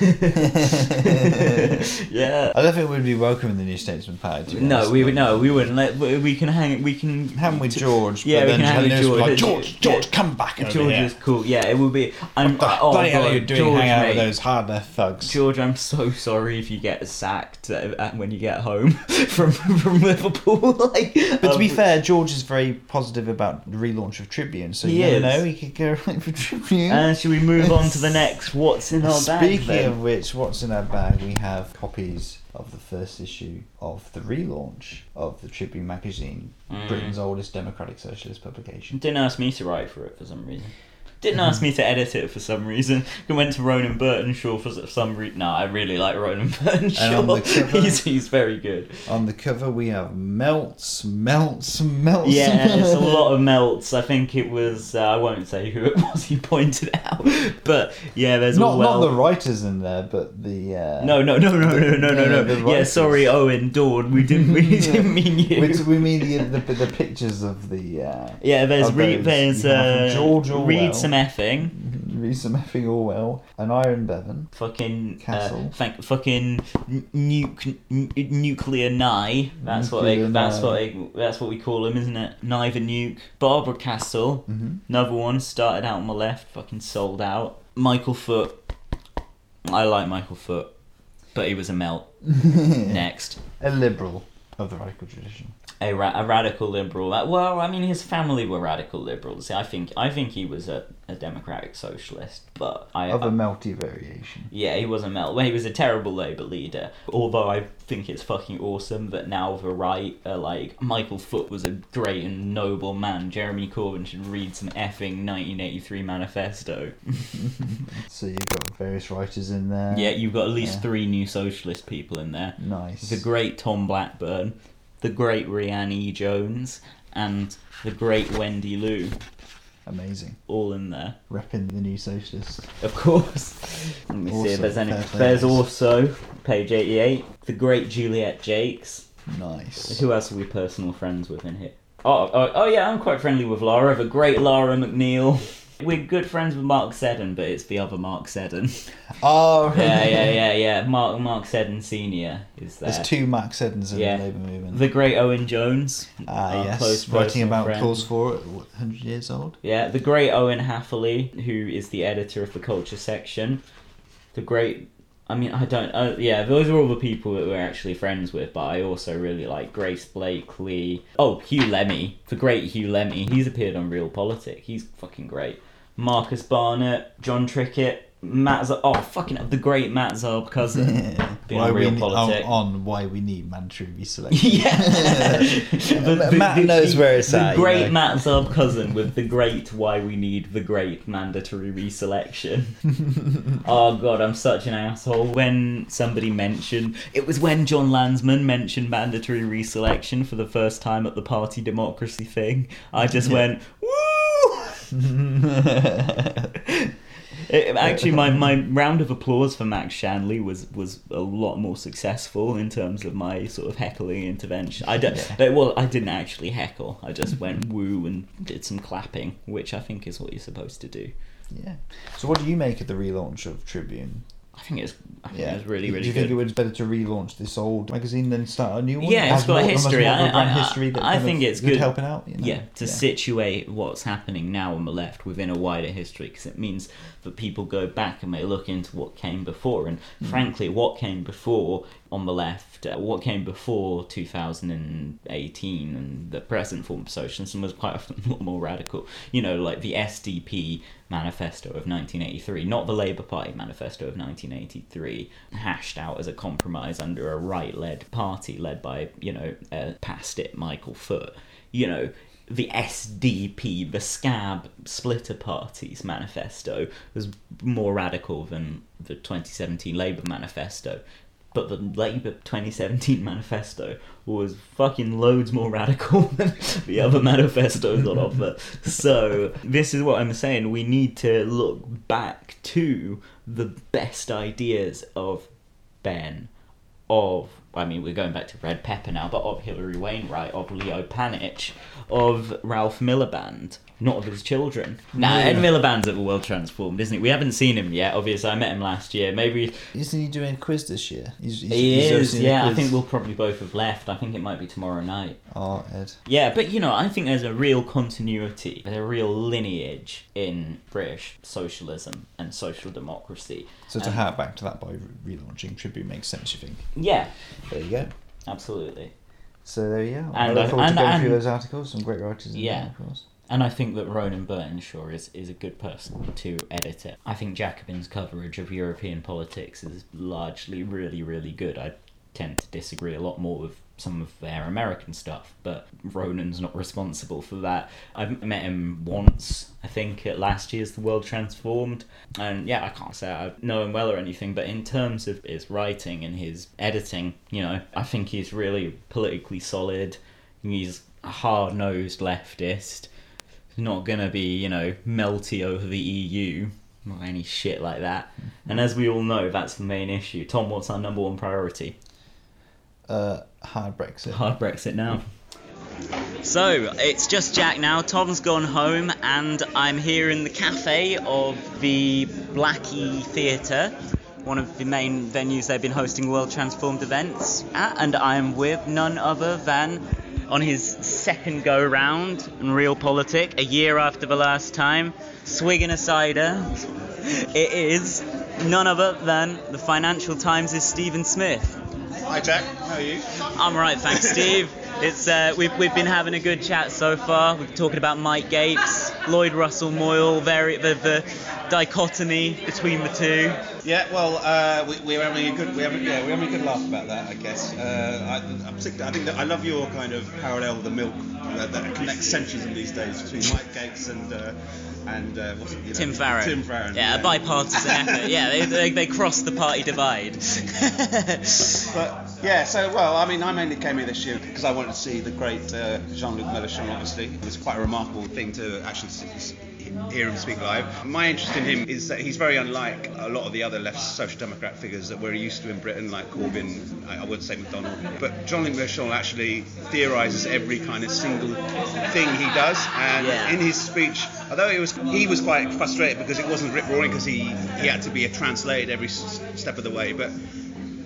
yeah. I don't think we'd be welcome in the New Statesman party. No, we would no, we wouldn't. Let, we we can hang. We can hang with George. Yeah, but we then can hang with George. Like, Yeah. George, George, come back George is cool. Yeah, it will be. I'm. oh, bloody hell are God, you doing George, hanging out with those hard left thugs? George, I'm so sorry if you get sacked uh, uh, when you get home from from Liverpool. like, But to be um, fair, George is very positive about the relaunch of Tribune, so He you never is. know, he could go right for Tribune. And should we move on to the next? What's in our bag? Speaking then? of which, what's in our bag? We have copies of the first issue of the relaunch of the Tribune magazine, Mm. Britain's oldest democratic socialist publication. Didn't ask me to write for it for some reason. Didn't ask me to edit it for some reason. I went to Ronan Burtenshaw for some reason. No, I really like Ronan Burtenshaw. cover- he's, he's very good. On the cover, we have melts, melts, melts. Yeah, there's a lot of melts. I think it was. Uh, I won't say who it was. He pointed out, but yeah, there's not well. not the writers in there, but the uh, no, no, no, no, no, no, no, no. Yeah, sorry, Owen, Dawn. We didn't, we didn't mean you. Which we mean the the, the pictures of the. Uh, yeah, there's re- there's uh, George Orwell, read some effing. read some effing Orwell, and Iron Bevan. Fucking Castle. Uh, thank, fucking nuke, n- nuclear nye. That's what they. That's what they. That's what we call them, isn't it? Nye the nuke. Barbara Castle. Mhm. Another one started out on my left. Fucking sold out. Michael Foot. I like Michael Foot, but he was a melt. Next. A liberal of the radical tradition. A, ra- a radical liberal. Uh, Well, I mean, his family were radical liberals. I think I think he was a, a democratic socialist, but I Of a melty variation. yeah, he was a melt. Well, he was a terrible Labour leader. Although I think it's fucking awesome that now the right are like Michael Foot was a great and noble man. Jeremy Corbyn should read some effing 1983 manifesto. So you've got various writers in there. Yeah, you've got at least Yeah. three new socialist people in there. Nice. The great Tom Blackburn, the great Rhiannon Jones, and the great Wendy Liu. Amazing. All in there. Repping the new socialists. Of course. Let me see if there's any. There's also, page 88, the great Juliet Jacques. Nice. Who else are we personal friends with in here? Oh, oh, oh yeah, I'm quite friendly with Lara, the great Lara McNeill. We're good friends with Mark Seddon, but it's the other Mark Seddon. Oh, really? Yeah, yeah, yeah, yeah. Mark Mark Seddon Senior is there. There's two Mark Seddons in Yeah. the Labour movement. The great Owen Jones. Ah, yes. close Writing about friend. 4 at 100 years old. Yeah, the great Owen Hatherley, who is the editor of the culture section. The great. I mean, I don't. Uh, yeah, those are all the people that we're actually friends with, but I also really like Grace Blakeley. Oh, Hugh Lemmy. The great Hugh Lemmy. He's appeared on Realpolitik. He's fucking great. Marcus Barnett, Jon Trickett, Matt. Z- oh, fucking the great Matt Zarb-Cousin. Been Why on we Real ne- oh, Politic. on, on why we need mandatory reselection. The- the- Matt the- knows the- where it's the at. you great know. Matt Zarb-Cousin with the great why we need the great mandatory reselection. oh god, I'm such an asshole. When somebody mentioned it was when Jon Lansman mentioned mandatory reselection for the first time at the party democracy thing. I just Yeah. went woo. It, actually, my, my round of applause for Max Shanly was, was a lot more successful in terms of my sort of heckling intervention. I don't, uh, well, I didn't actually heckle. I just went woo and did some clapping, which I think is what you're supposed to do. Yeah. So what do you make of the relaunch of Tribune? I think it's, I think Yeah. it's really, Do really you good. think it was better to relaunch this old magazine than start a new one? Yeah, it's got a more- history. more of a I, I- history that I think it's good good helping out. You know? Yeah, to situate what's happening now on the left within a wider history, because it means that people go back and they look into what came before. And Mm. frankly, what came before on the left, uh, what came before 2018 and the present form of socialism was quite often a lot more radical. You know, like the SDP manifesto of 1983, not the Labour Party manifesto of 1983, hashed out as a compromise under a right-led party led by, you know, uh, past it Michael Foot. You know, the SDP, the scab splitter party's manifesto was more radical than the 2017 Labour manifesto. But the Labour 2017 manifesto was fucking loads more radical than the other manifestos on offer. So, this is what I'm saying. We need to look back to the best ideas of Benn, of, I mean, we're going back to Red Pepper now, but of Hilary Wainwright, of Leo Panitch, of Ralph Miliband, not of his children. Nah, Yeah. Ed Miliband's at the World Transformed, isn't he? We haven't seen him yet, obviously. I met him last year. Maybe Isn't he doing a quiz this year? He's, he's, he he's is, yeah. I think we'll probably both have left. I think it might be tomorrow night. Oh, Ed. Yeah, but you know, I think there's a real continuity, there's a real lineage in British socialism and social democracy. So to And- hark back to that by relaunching Tribune makes sense, you think? Yeah. There you go. Absolutely. So there you go. I And look forward and- to going and- through those articles. Some great writers in Yeah. there, of course. And I think that Ronan Burtenshaw is, is a good person to edit it. I think Jacobin's coverage of European politics is largely really, really good. I tend to disagree a lot more with some of their American stuff, but Ronan's not responsible for that. I've met him once, I think, at last year's The World Transformed. And yeah, I can't say I know him well or anything, but in terms of his writing and his editing, you know, I think he's really politically solid. He's a hard nosed leftist not gonna be, you know, melty over the EU or any shit like that. And as we all know, that's the main issue. Tom, what's our number one priority? Uh, hard Brexit. Hard Brexit now. So it's just Jack now. Tom's gone home, and I'm here in the cafe of the Black-E Theatre, one of the main venues they've been hosting World Transformed events at, and I'm with none other than on his second go round in Realpolitik, a year after the last time, swigging a cider. It is none other than the Financial Times' Stephen Smith. Hi Jack, how are you? I'm alright, thanks, Steve. It's uh, we've we've been having a good chat so far. We've been talking about Mike Gapes, Lloyd Russell Moyle, very the, the dichotomy between the two. Yeah, well, uh, we, we're having a good, we're having, yeah, we're having a good laugh about that, I guess. Uh, I, I think that I love your kind of parallel, the milk uh, that connects centrism these days between Mike Gapes and uh, and uh, what's it, you know, Tim Farron. Tim Farron. Yeah, a bipartisan effort. Yeah, they, they, they crossed the party divide. But yeah, so well, I mean, I mainly came here this year because I wanted to see the great uh, Jean-Luc Mélenchon. Obviously, it was quite a remarkable thing to actually s- s- hear him speak live. My interest in him is that he's very unlike a lot of the other left social democrat figures that we're used to in Britain, like Corbyn. I, wouldn't say McDonnell, but John Mélenchon actually theorises every kind of single thing he does, and Yeah. in his speech, although it was he was quite frustrated because it wasn't rip roaring because he he had to be translated every step of the way, but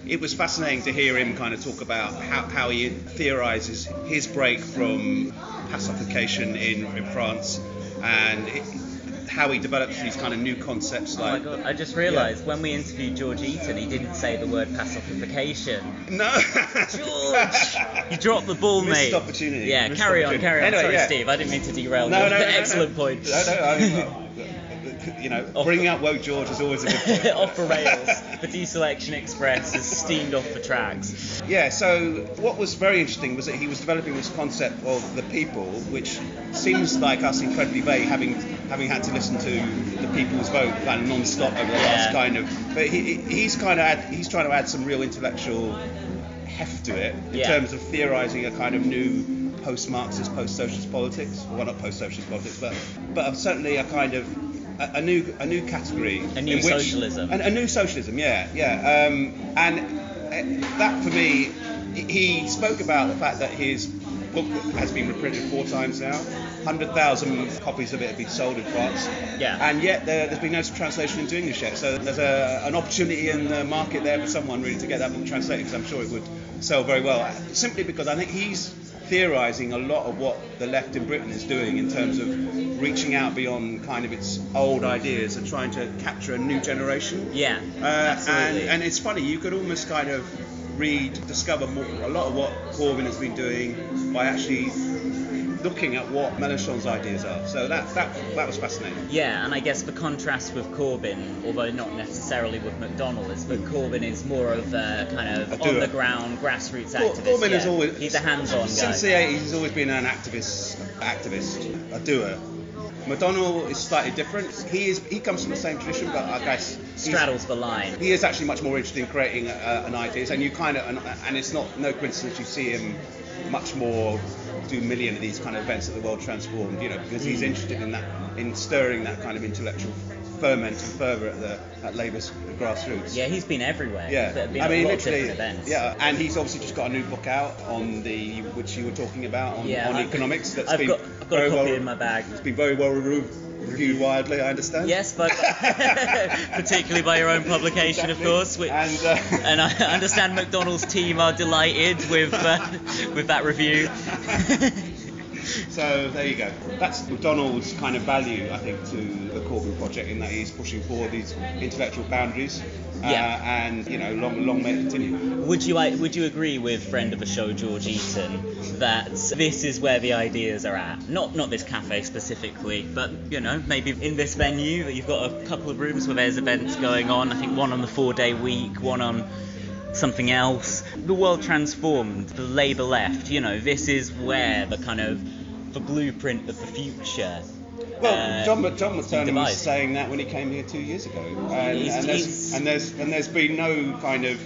it was fascinating to hear him kind of talk about how, how he theorizes his break from pasokification in, in France and it, how he develops these kind of new concepts Oh my like god, I just realised when we interviewed George Eaton, he didn't say the word pasokification. No! George! You dropped the ball, Missed mate. opportunity. Yeah, Missed carry on, carry on. Anyway, Sorry, yeah. Steve, I didn't mean to derail No, you. no, no, no, Excellent no. point. No, no, I mean, well, you know, bringing up woke George is always a good point. off the rails. The Deselection Express has steamed off the tracks. Yeah, so what was very interesting was that he was developing this concept of the people, which seems like us incredibly vague, having having had to listen to the people's vote kind of non-stop over the last kind of. But he, he's kind of add, he's trying to add some real intellectual heft to it in Yeah. terms of theorising a kind of new post-Marxist, post-socialist politics. Well, not post-socialist politics, but but certainly a kind of a, a new a new category. A new which- socialism. A, a new socialism, yeah, yeah. Um, and uh, that for me, he- spoke about the fact that his book has been reprinted four times now. 100,000 copies of it have been sold in France. Yeah. And yet there, there's been no translation into English yet. So there's a, an opportunity in the market there for someone really to get that book translated because I'm sure it would sell very well. Simply because I think he's theorising a lot of what the left in Britain is doing in terms of reaching out beyond kind of its old ideas and trying to capture a new generation. Yeah, Uh, and, and it's funny, you could almost kind of read, discover more, a lot of what Corbyn has been doing by actually looking at what Mélenchon's ideas are. So that, that, that was fascinating. Yeah, and I guess the contrast with Corbyn, although not necessarily with McDonnell, is that Corbyn is more of a kind of on the ground grassroots Cor- activist. Corbyn yeah. has always He's a hands-on guy. Since the 80s, he's always been an activist, activist, a doer. McDonnell is slightly different. He is he comes from the same tradition, but I guess Straddles the line. He is actually much more interested in creating uh, an ideas, and you kind of, and, and it's not no coincidence you see him much more do a million of these kind of events at the World Transformed, you know, because he's Mm. interested in that, in stirring that kind of intellectual ferment and fervour at the at Labour's grassroots. Yeah, he's been everywhere. Yeah, been I a mean, literally, yeah, and he's obviously just got a new book out on the which you were talking about on, Yeah, on economics. That's I've been got- I've got a very copy well, in my bag. It's been very well reviewed, reviewed widely, I understand. Yes, but particularly by your own publication, of course. Which, And, uh, and I understand McDonnell's team are delighted with uh, with that review. So there you go. That's McDonnell's kind of value, I think, to the Corbyn project in that he's pushing forward these intellectual boundaries. Uh, Yeah. and you know, long, long may it continue. Would you would you agree with friend of the show George Eaton that this is where the ideas are at? Not not this cafe specifically, but you know maybe in this venue that you've got a couple of rooms where there's events going on. I think one on the four day week, one on something else. The world transformed, the Labour left. You know this is where the kind of the blueprint of the future. Well, uh, John, Mc- John is McTernan was saying that when he came here two years ago, and, He's- and, he's- there's, and there's and there's been no kind of.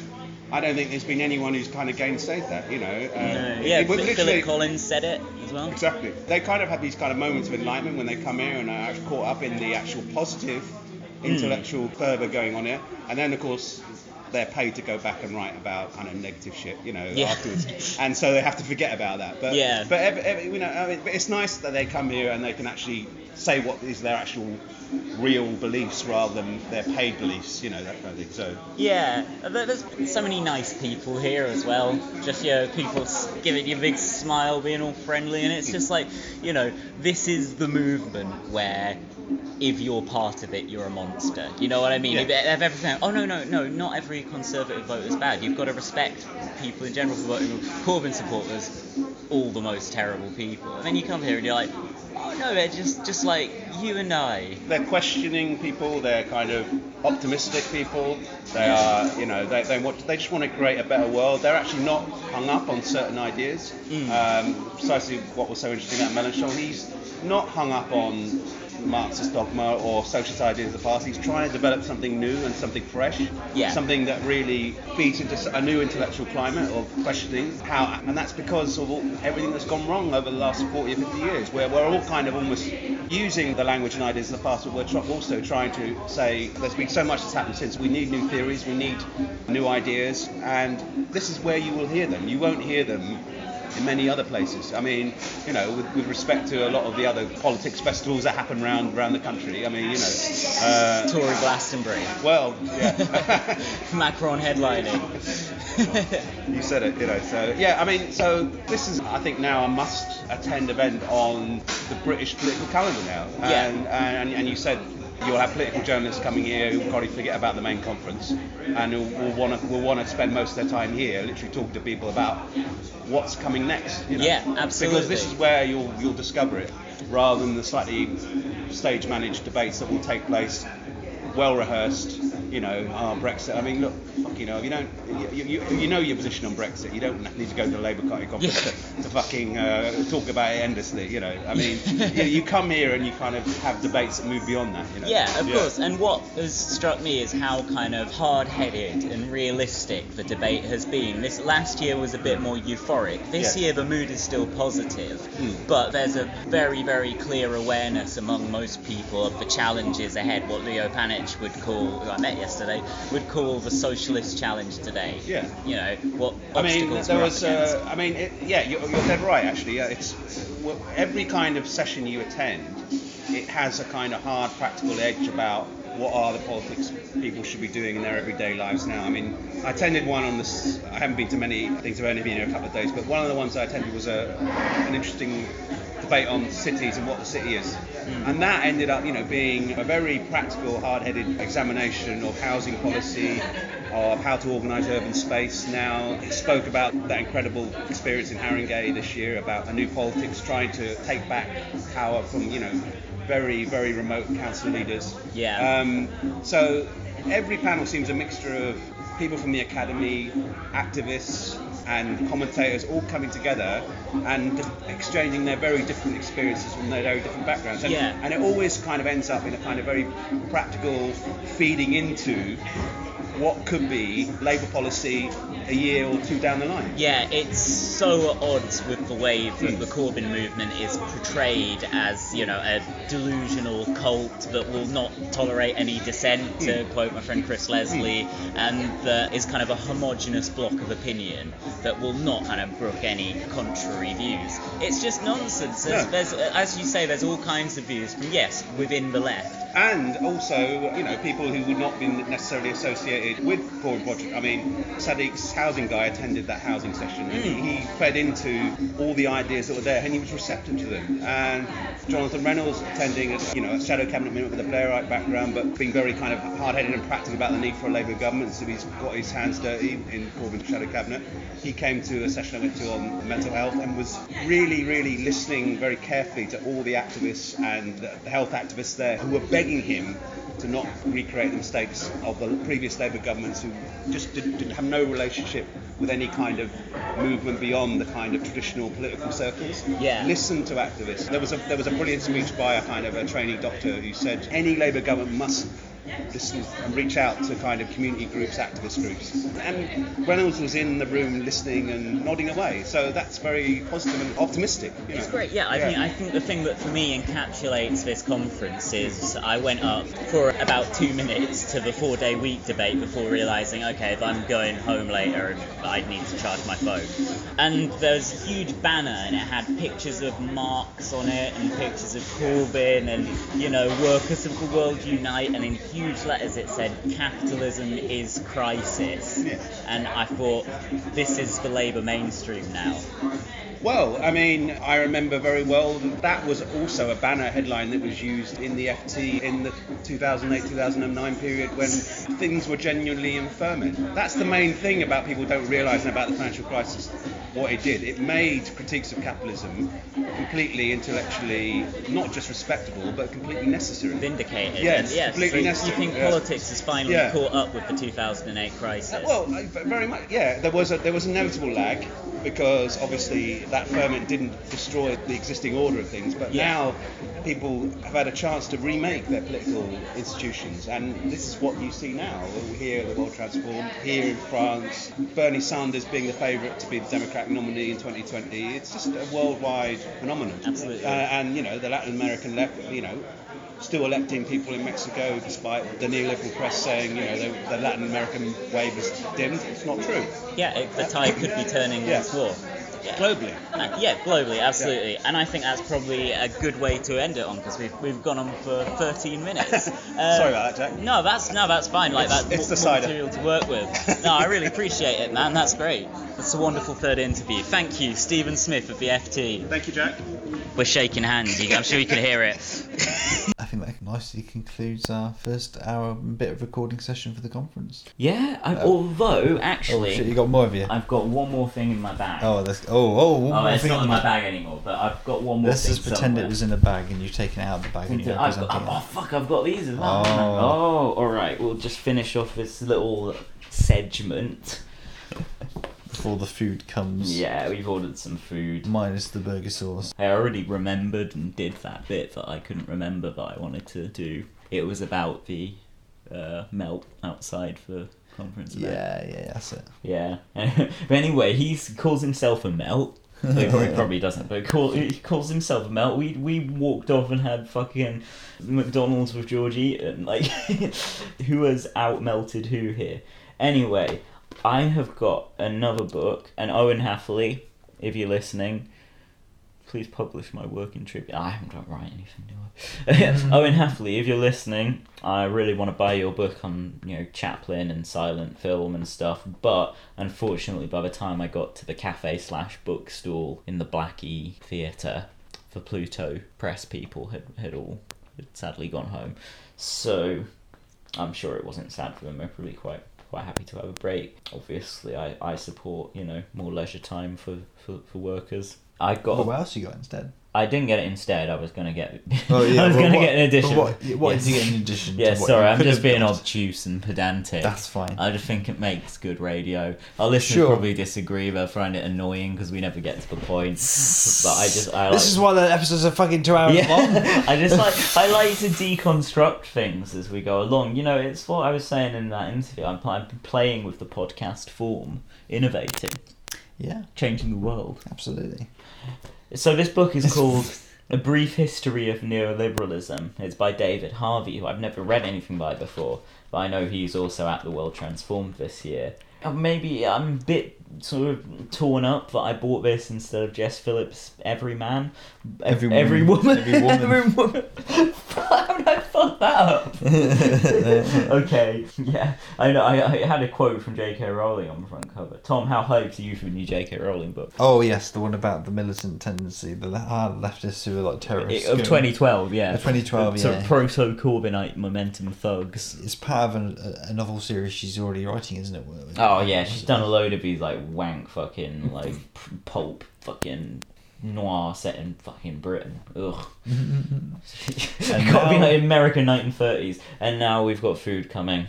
I don't think there's been anyone who's kind of gainsaid that, you know. Uh, No, yeah, it Philip literally- Collins said it as well. Exactly. They kind of have these kind of moments of enlightenment when they come here and are actually caught up in the actual positive Hmm. intellectual fervour going on here. And then, of course, they're paid to go back and write about kind of negative shit, you know, Yeah. afterwards. And so they have to forget about that. But Yeah. but every, every, you know, I mean, but it's nice that they come here and they can actually say what is their actual real beliefs rather than their paid beliefs, you know, that kind of thing. So Yeah, there's so many nice people here as well. Just you know, people giving you a big smile, being all friendly, and it's just like you know, this is the movement where if you're part of it, you're a monster. You know what I mean? Yeah. If, if everything, oh no, no, no, not every Conservative vote is bad. You've got to respect people in general for voting. Corbyn supporters, all the most terrible people. And then you come here and you're like, oh no, they're just just like you and I. They're questioning people. They're kind of optimistic people. They are, you know, they, they want they just want to create a better world. They're actually not hung up on certain ideas. Um, precisely what was so interesting about Mélenchon. He's not hung up on Marxist dogma or socialist ideas of the past. He's trying to develop something new and something fresh. Yeah. Something that really feeds into a new intellectual climate of questioning how, and that's because of all, everything that's gone wrong over the last 40 or 50 years, where we're all kind of almost using the language and ideas of the past, but we're also trying to say there's been so much that's happened since. We need new theories, we need new ideas, and this is where you will hear them. You won't hear them in many other places. I mean, you know, with, with respect to a lot of the other politics festivals that happen around around the country. I mean, you know, uh, Tory Glastonbury. Well, yeah. Macron headlining. you said it, you know. So yeah, I mean, so this is, I think, now a must-attend event on the British political calendar now. Yeah. And, and and you said you'll have political journalists coming here who will probably forget about the main conference and who will want to will want to spend most of their time here, literally talking to people about what's coming next. You know? Yeah, absolutely. Because this is where you'll you'll discover it, rather than the slightly stage-managed debates that will take place, well rehearsed. You know, ah, Brexit. I mean, look, fuck, you know, you don't, you, you, you know your position on Brexit. You don't need to go to the Labour Party conference to, to fucking uh, talk about it endlessly. You know, I mean, you, you come here and you kind of have debates that move beyond that. You know? Yeah, of course. And what has struck me is how kind of hard-headed and realistic the debate has been. This last year was a bit more euphoric. This Yeah. year the mood is still positive, but there's a very, very clear awareness among most people of the challenges ahead. What Leo Panitch would call, who I met yesterday, would call the socialist challenge today. Yeah. You know what I mean, there was. Uh, I mean, it, yeah, you're, you're dead right. Actually, yeah, it's well, every kind of session you attend, it has a kind of hard, practical edge about what are the politics people should be doing in their everyday lives now. I mean, I attended one on this. I haven't been to many things. I've only been here a couple of days, but one of the ones I attended was a an interesting debate on cities and what the city is. And that ended up, you know, being a very practical, hard-headed examination of housing policy, of how to organise urban space. Now, it spoke about that incredible experience in Haringey this year about a new politics trying to take back power from, you know, very, very remote council leaders. Yeah. Um, Um, so every panel seems a mixture of people from the academy, activists, and commentators all coming together and exchanging their very different experiences from their very different backgrounds. And, Yeah. and it always kind of ends up in a kind of very practical feeding into what could be Labour policy a year or two down the line. Yeah, it's so at odds with the way that hmm. the Corbyn movement is portrayed as, you know, a delusional cult that will not tolerate any dissent, to hmm. quote my friend Chris hmm. Leslie, and that is kind of a homogenous block of opinion that will not kind of brook any contrary views. It's just nonsense. There's, No. there's, as you say, there's all kinds of views from, yes, within the left. And also you know people who would not be necessarily associated with Corbyn project. I mean, Sadiq's housing guy attended that housing session, and he, he fed into all the ideas that were there, and he was receptive to them. And Jonathan Reynolds attending, a, you know, a shadow cabinet minister with a Blairite background, but being very kind of hard-headed and practical about the need for a Labour government, so he's got his hands dirty in Corbyn's shadow cabinet. He came to a session I went to on mental health and was really, really listening very carefully to all the activists and the the health activists there who were begging him to not recreate the mistakes of the previous Labour governments who just did, did have no relationship with any kind of movement beyond the kind of traditional political circles. Yeah. Listen to activists. There was a there was a brilliant speech by a kind of a trainee doctor who said any Labour government must listen and reach out to kind of community groups, activist groups. And Reynolds was in the room listening and nodding away. So that's very positive and optimistic. You know. It's great, yeah. I think I think the thing that for me encapsulates this conference is I went up for about two minutes to the four-day week debate before realizing, okay, if I'm going home later, I'd need to charge my phone. And there's a huge banner, and it had pictures of Marx on it, and pictures of Corbyn, and you know, workers of the world unite, and in huge letters it said, capitalism is crisis. And I thought, this is the Labour mainstream now. Well, I mean, I remember very well that was also a banner headline that was used in the FT in the 2008-2009 period when things were genuinely in ferment. That's the main thing about people don't realise about the financial crisis. what it did. It made critiques of capitalism completely intellectually not just respectable, but completely necessary. Vindicated. Yes, yes. completely so necessary. You think yeah. politics has finally Yeah. caught up with the 2008 crisis? Well, very much. Yeah, there was a there was a notable lag because obviously that ferment didn't destroy the existing order of things, but Yeah. now people have had a chance to remake their political institutions, and this is what you see now. Here, in the world transformed. Here in France, Bernie Sanders being the favourite to be the Democratic nominee in 2020. It's just a worldwide phenomenon. Absolutely. Uh, and you know, the Latin American left, you know, still electing people in Mexico despite the neoliberal press saying, you know, the, the Latin American wave is dimmed. It's not true. Yeah, it, the tide could be turning Yeah. once more. Yeah. Globally. Uh, yeah, globally, absolutely. And I think that's probably a good way to end it on because we've, we've gone on for 13 minutes. Uh, Sorry about that, Jack. No, that's no, that's fine. Like It's- that's it's more, the more material to work with. No, I really appreciate it, man. That's great. It's a wonderful third interview. Thank you, Stephen Smith of the FT. Thank you, Jack. We're shaking hands. I'm sure you can hear it. Think that nicely concludes our first hour bit of recording session for the conference. Yeah, I, Uh, although actually, oh shit, you got more of you. I've got one more thing in my bag. Oh, that's oh oh. Oh, it's not in my bag anymore, but I've got one more Let's just pretend somewhere. it was in a bag and you've taken it out of the bag and I've got, it. oh fuck, I've got these as well. Oh. Oh, all right. We'll just finish off this little segment. Before the food comes. Yeah, we've ordered some food. Minus the burger sauce. I already remembered and did that bit that I couldn't remember that I wanted to do. It was about the uh, melt outside for conference. event. Yeah, yeah, that's it. Yeah. but anyway, he calls himself a melt. he probably, probably doesn't, but call, he calls himself a melt. We we walked off and had fucking McDonald's with Georgie, and Like, who has out melted who here? Anyway, I have got another book, and Owen Hatherley, if you're listening, please publish my work in Tribune. I haven't got to write anything, do I? Mm. Owen Hatherley, if you're listening, I really want to buy your book on you know Chaplin and silent film and stuff. But unfortunately, by the time I got to the cafe slash bookstall in the Black-E Theatre, the Pluto press people had had all had sadly gone home. So I'm sure it wasn't sad for them. They're probably quite quite happy to have a break. Obviously, I, I support you know more leisure time for, for, for workers. I got. Oh, what else you got instead? I didn't get it instead. I was gonna get. Oh, yeah, I was well, gonna what- get an edition. but what- what did you get in addition to Yeah, sorry, I'm just being obtuse and pedantic. That's fine. I just think it makes good radio. Our listeners Sure. probably disagree. They'll find it annoying because we never get to the point. But I just I like. This is why the episodes are fucking two hours Yeah, long. I just like I like to deconstruct things as we go along. You know, it's what I was saying in that interview. I'm, I'm playing with the podcast form, innovating, Yeah, changing the world. absolutely. So this book is called A Brief History of Neoliberalism. It's by David Harvey, who I've never read anything by before, but I know he's also at the World Transformed this year. Uh, Maybe I'm a bit sort of torn up that I bought this instead of Jess Phillips' Every Man. Every Every woman. Every woman. Every woman. How did I fuck that up? okay, yeah. I know. I, I had a quote from J.K. Rowling on the front cover. Tom, how hyped are you for the new J.K. Rowling book? Oh yes, the one about the militant tendency, the hard ah, leftists who are like terrorists. Of going- 2012, yeah. Uh, of 2012, Sort yeah. of proto Corbynite momentum thugs. It's part of an, a, a novel series she's already writing, isn't it? Oh yeah, she's done a load of these like wank fucking like pulp fucking noir set in fucking Britain. Ugh. And Got to be like American 1930s, and now we've got food coming.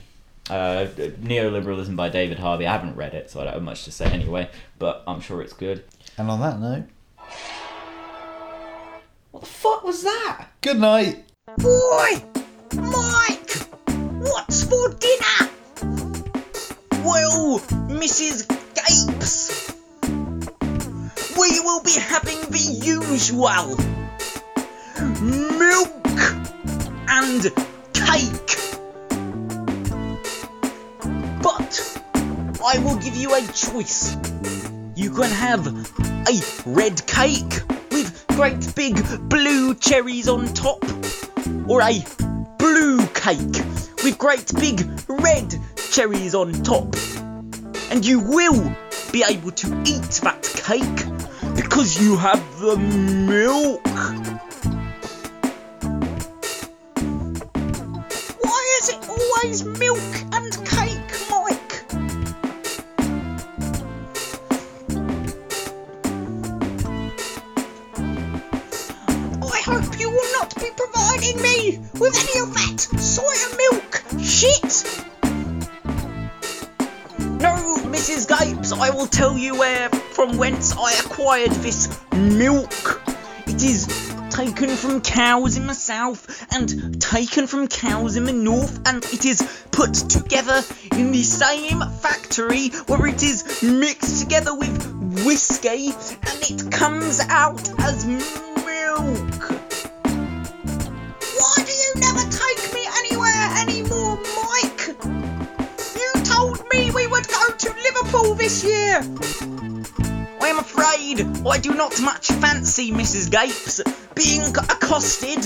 Uh, Neoliberalism by David Harvey. I haven't read it, so I don't have much to say anyway. But I'm sure it's good. And on that note, What the fuck was that? good night. Boy! Mike! What's for dinner? Well, Mrs. Gapes, we will be having the usual milk and cake. But I will give you a choice. You can have a red cake with great big blue cherries on top, or a blue cake with great big red cherries on top and you will be able to eat that cake because you have the milk. Why is it always milk and cake, Mike? I hope you will not be providing me with any of that soy milk shit. Mrs. Gapes, I will tell you where from whence I acquired this milk. It is taken from cows in the south and taken from cows in the north, and it is put together in the same factory where it is mixed together with whiskey and it comes out as milk. To Liverpool this year. I am afraid I do not much fancy Mrs. Gapes being accosted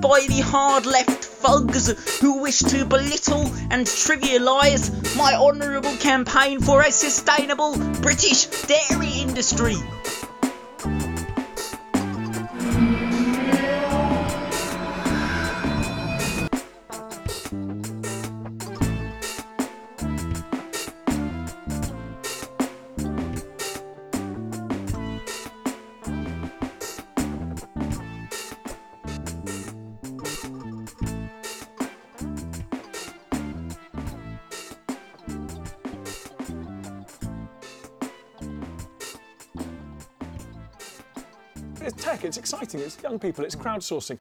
by the hard left thugs who wish to belittle and trivialise my honourable campaign for a sustainable British dairy industry. It's young people, it's crowdsourcing.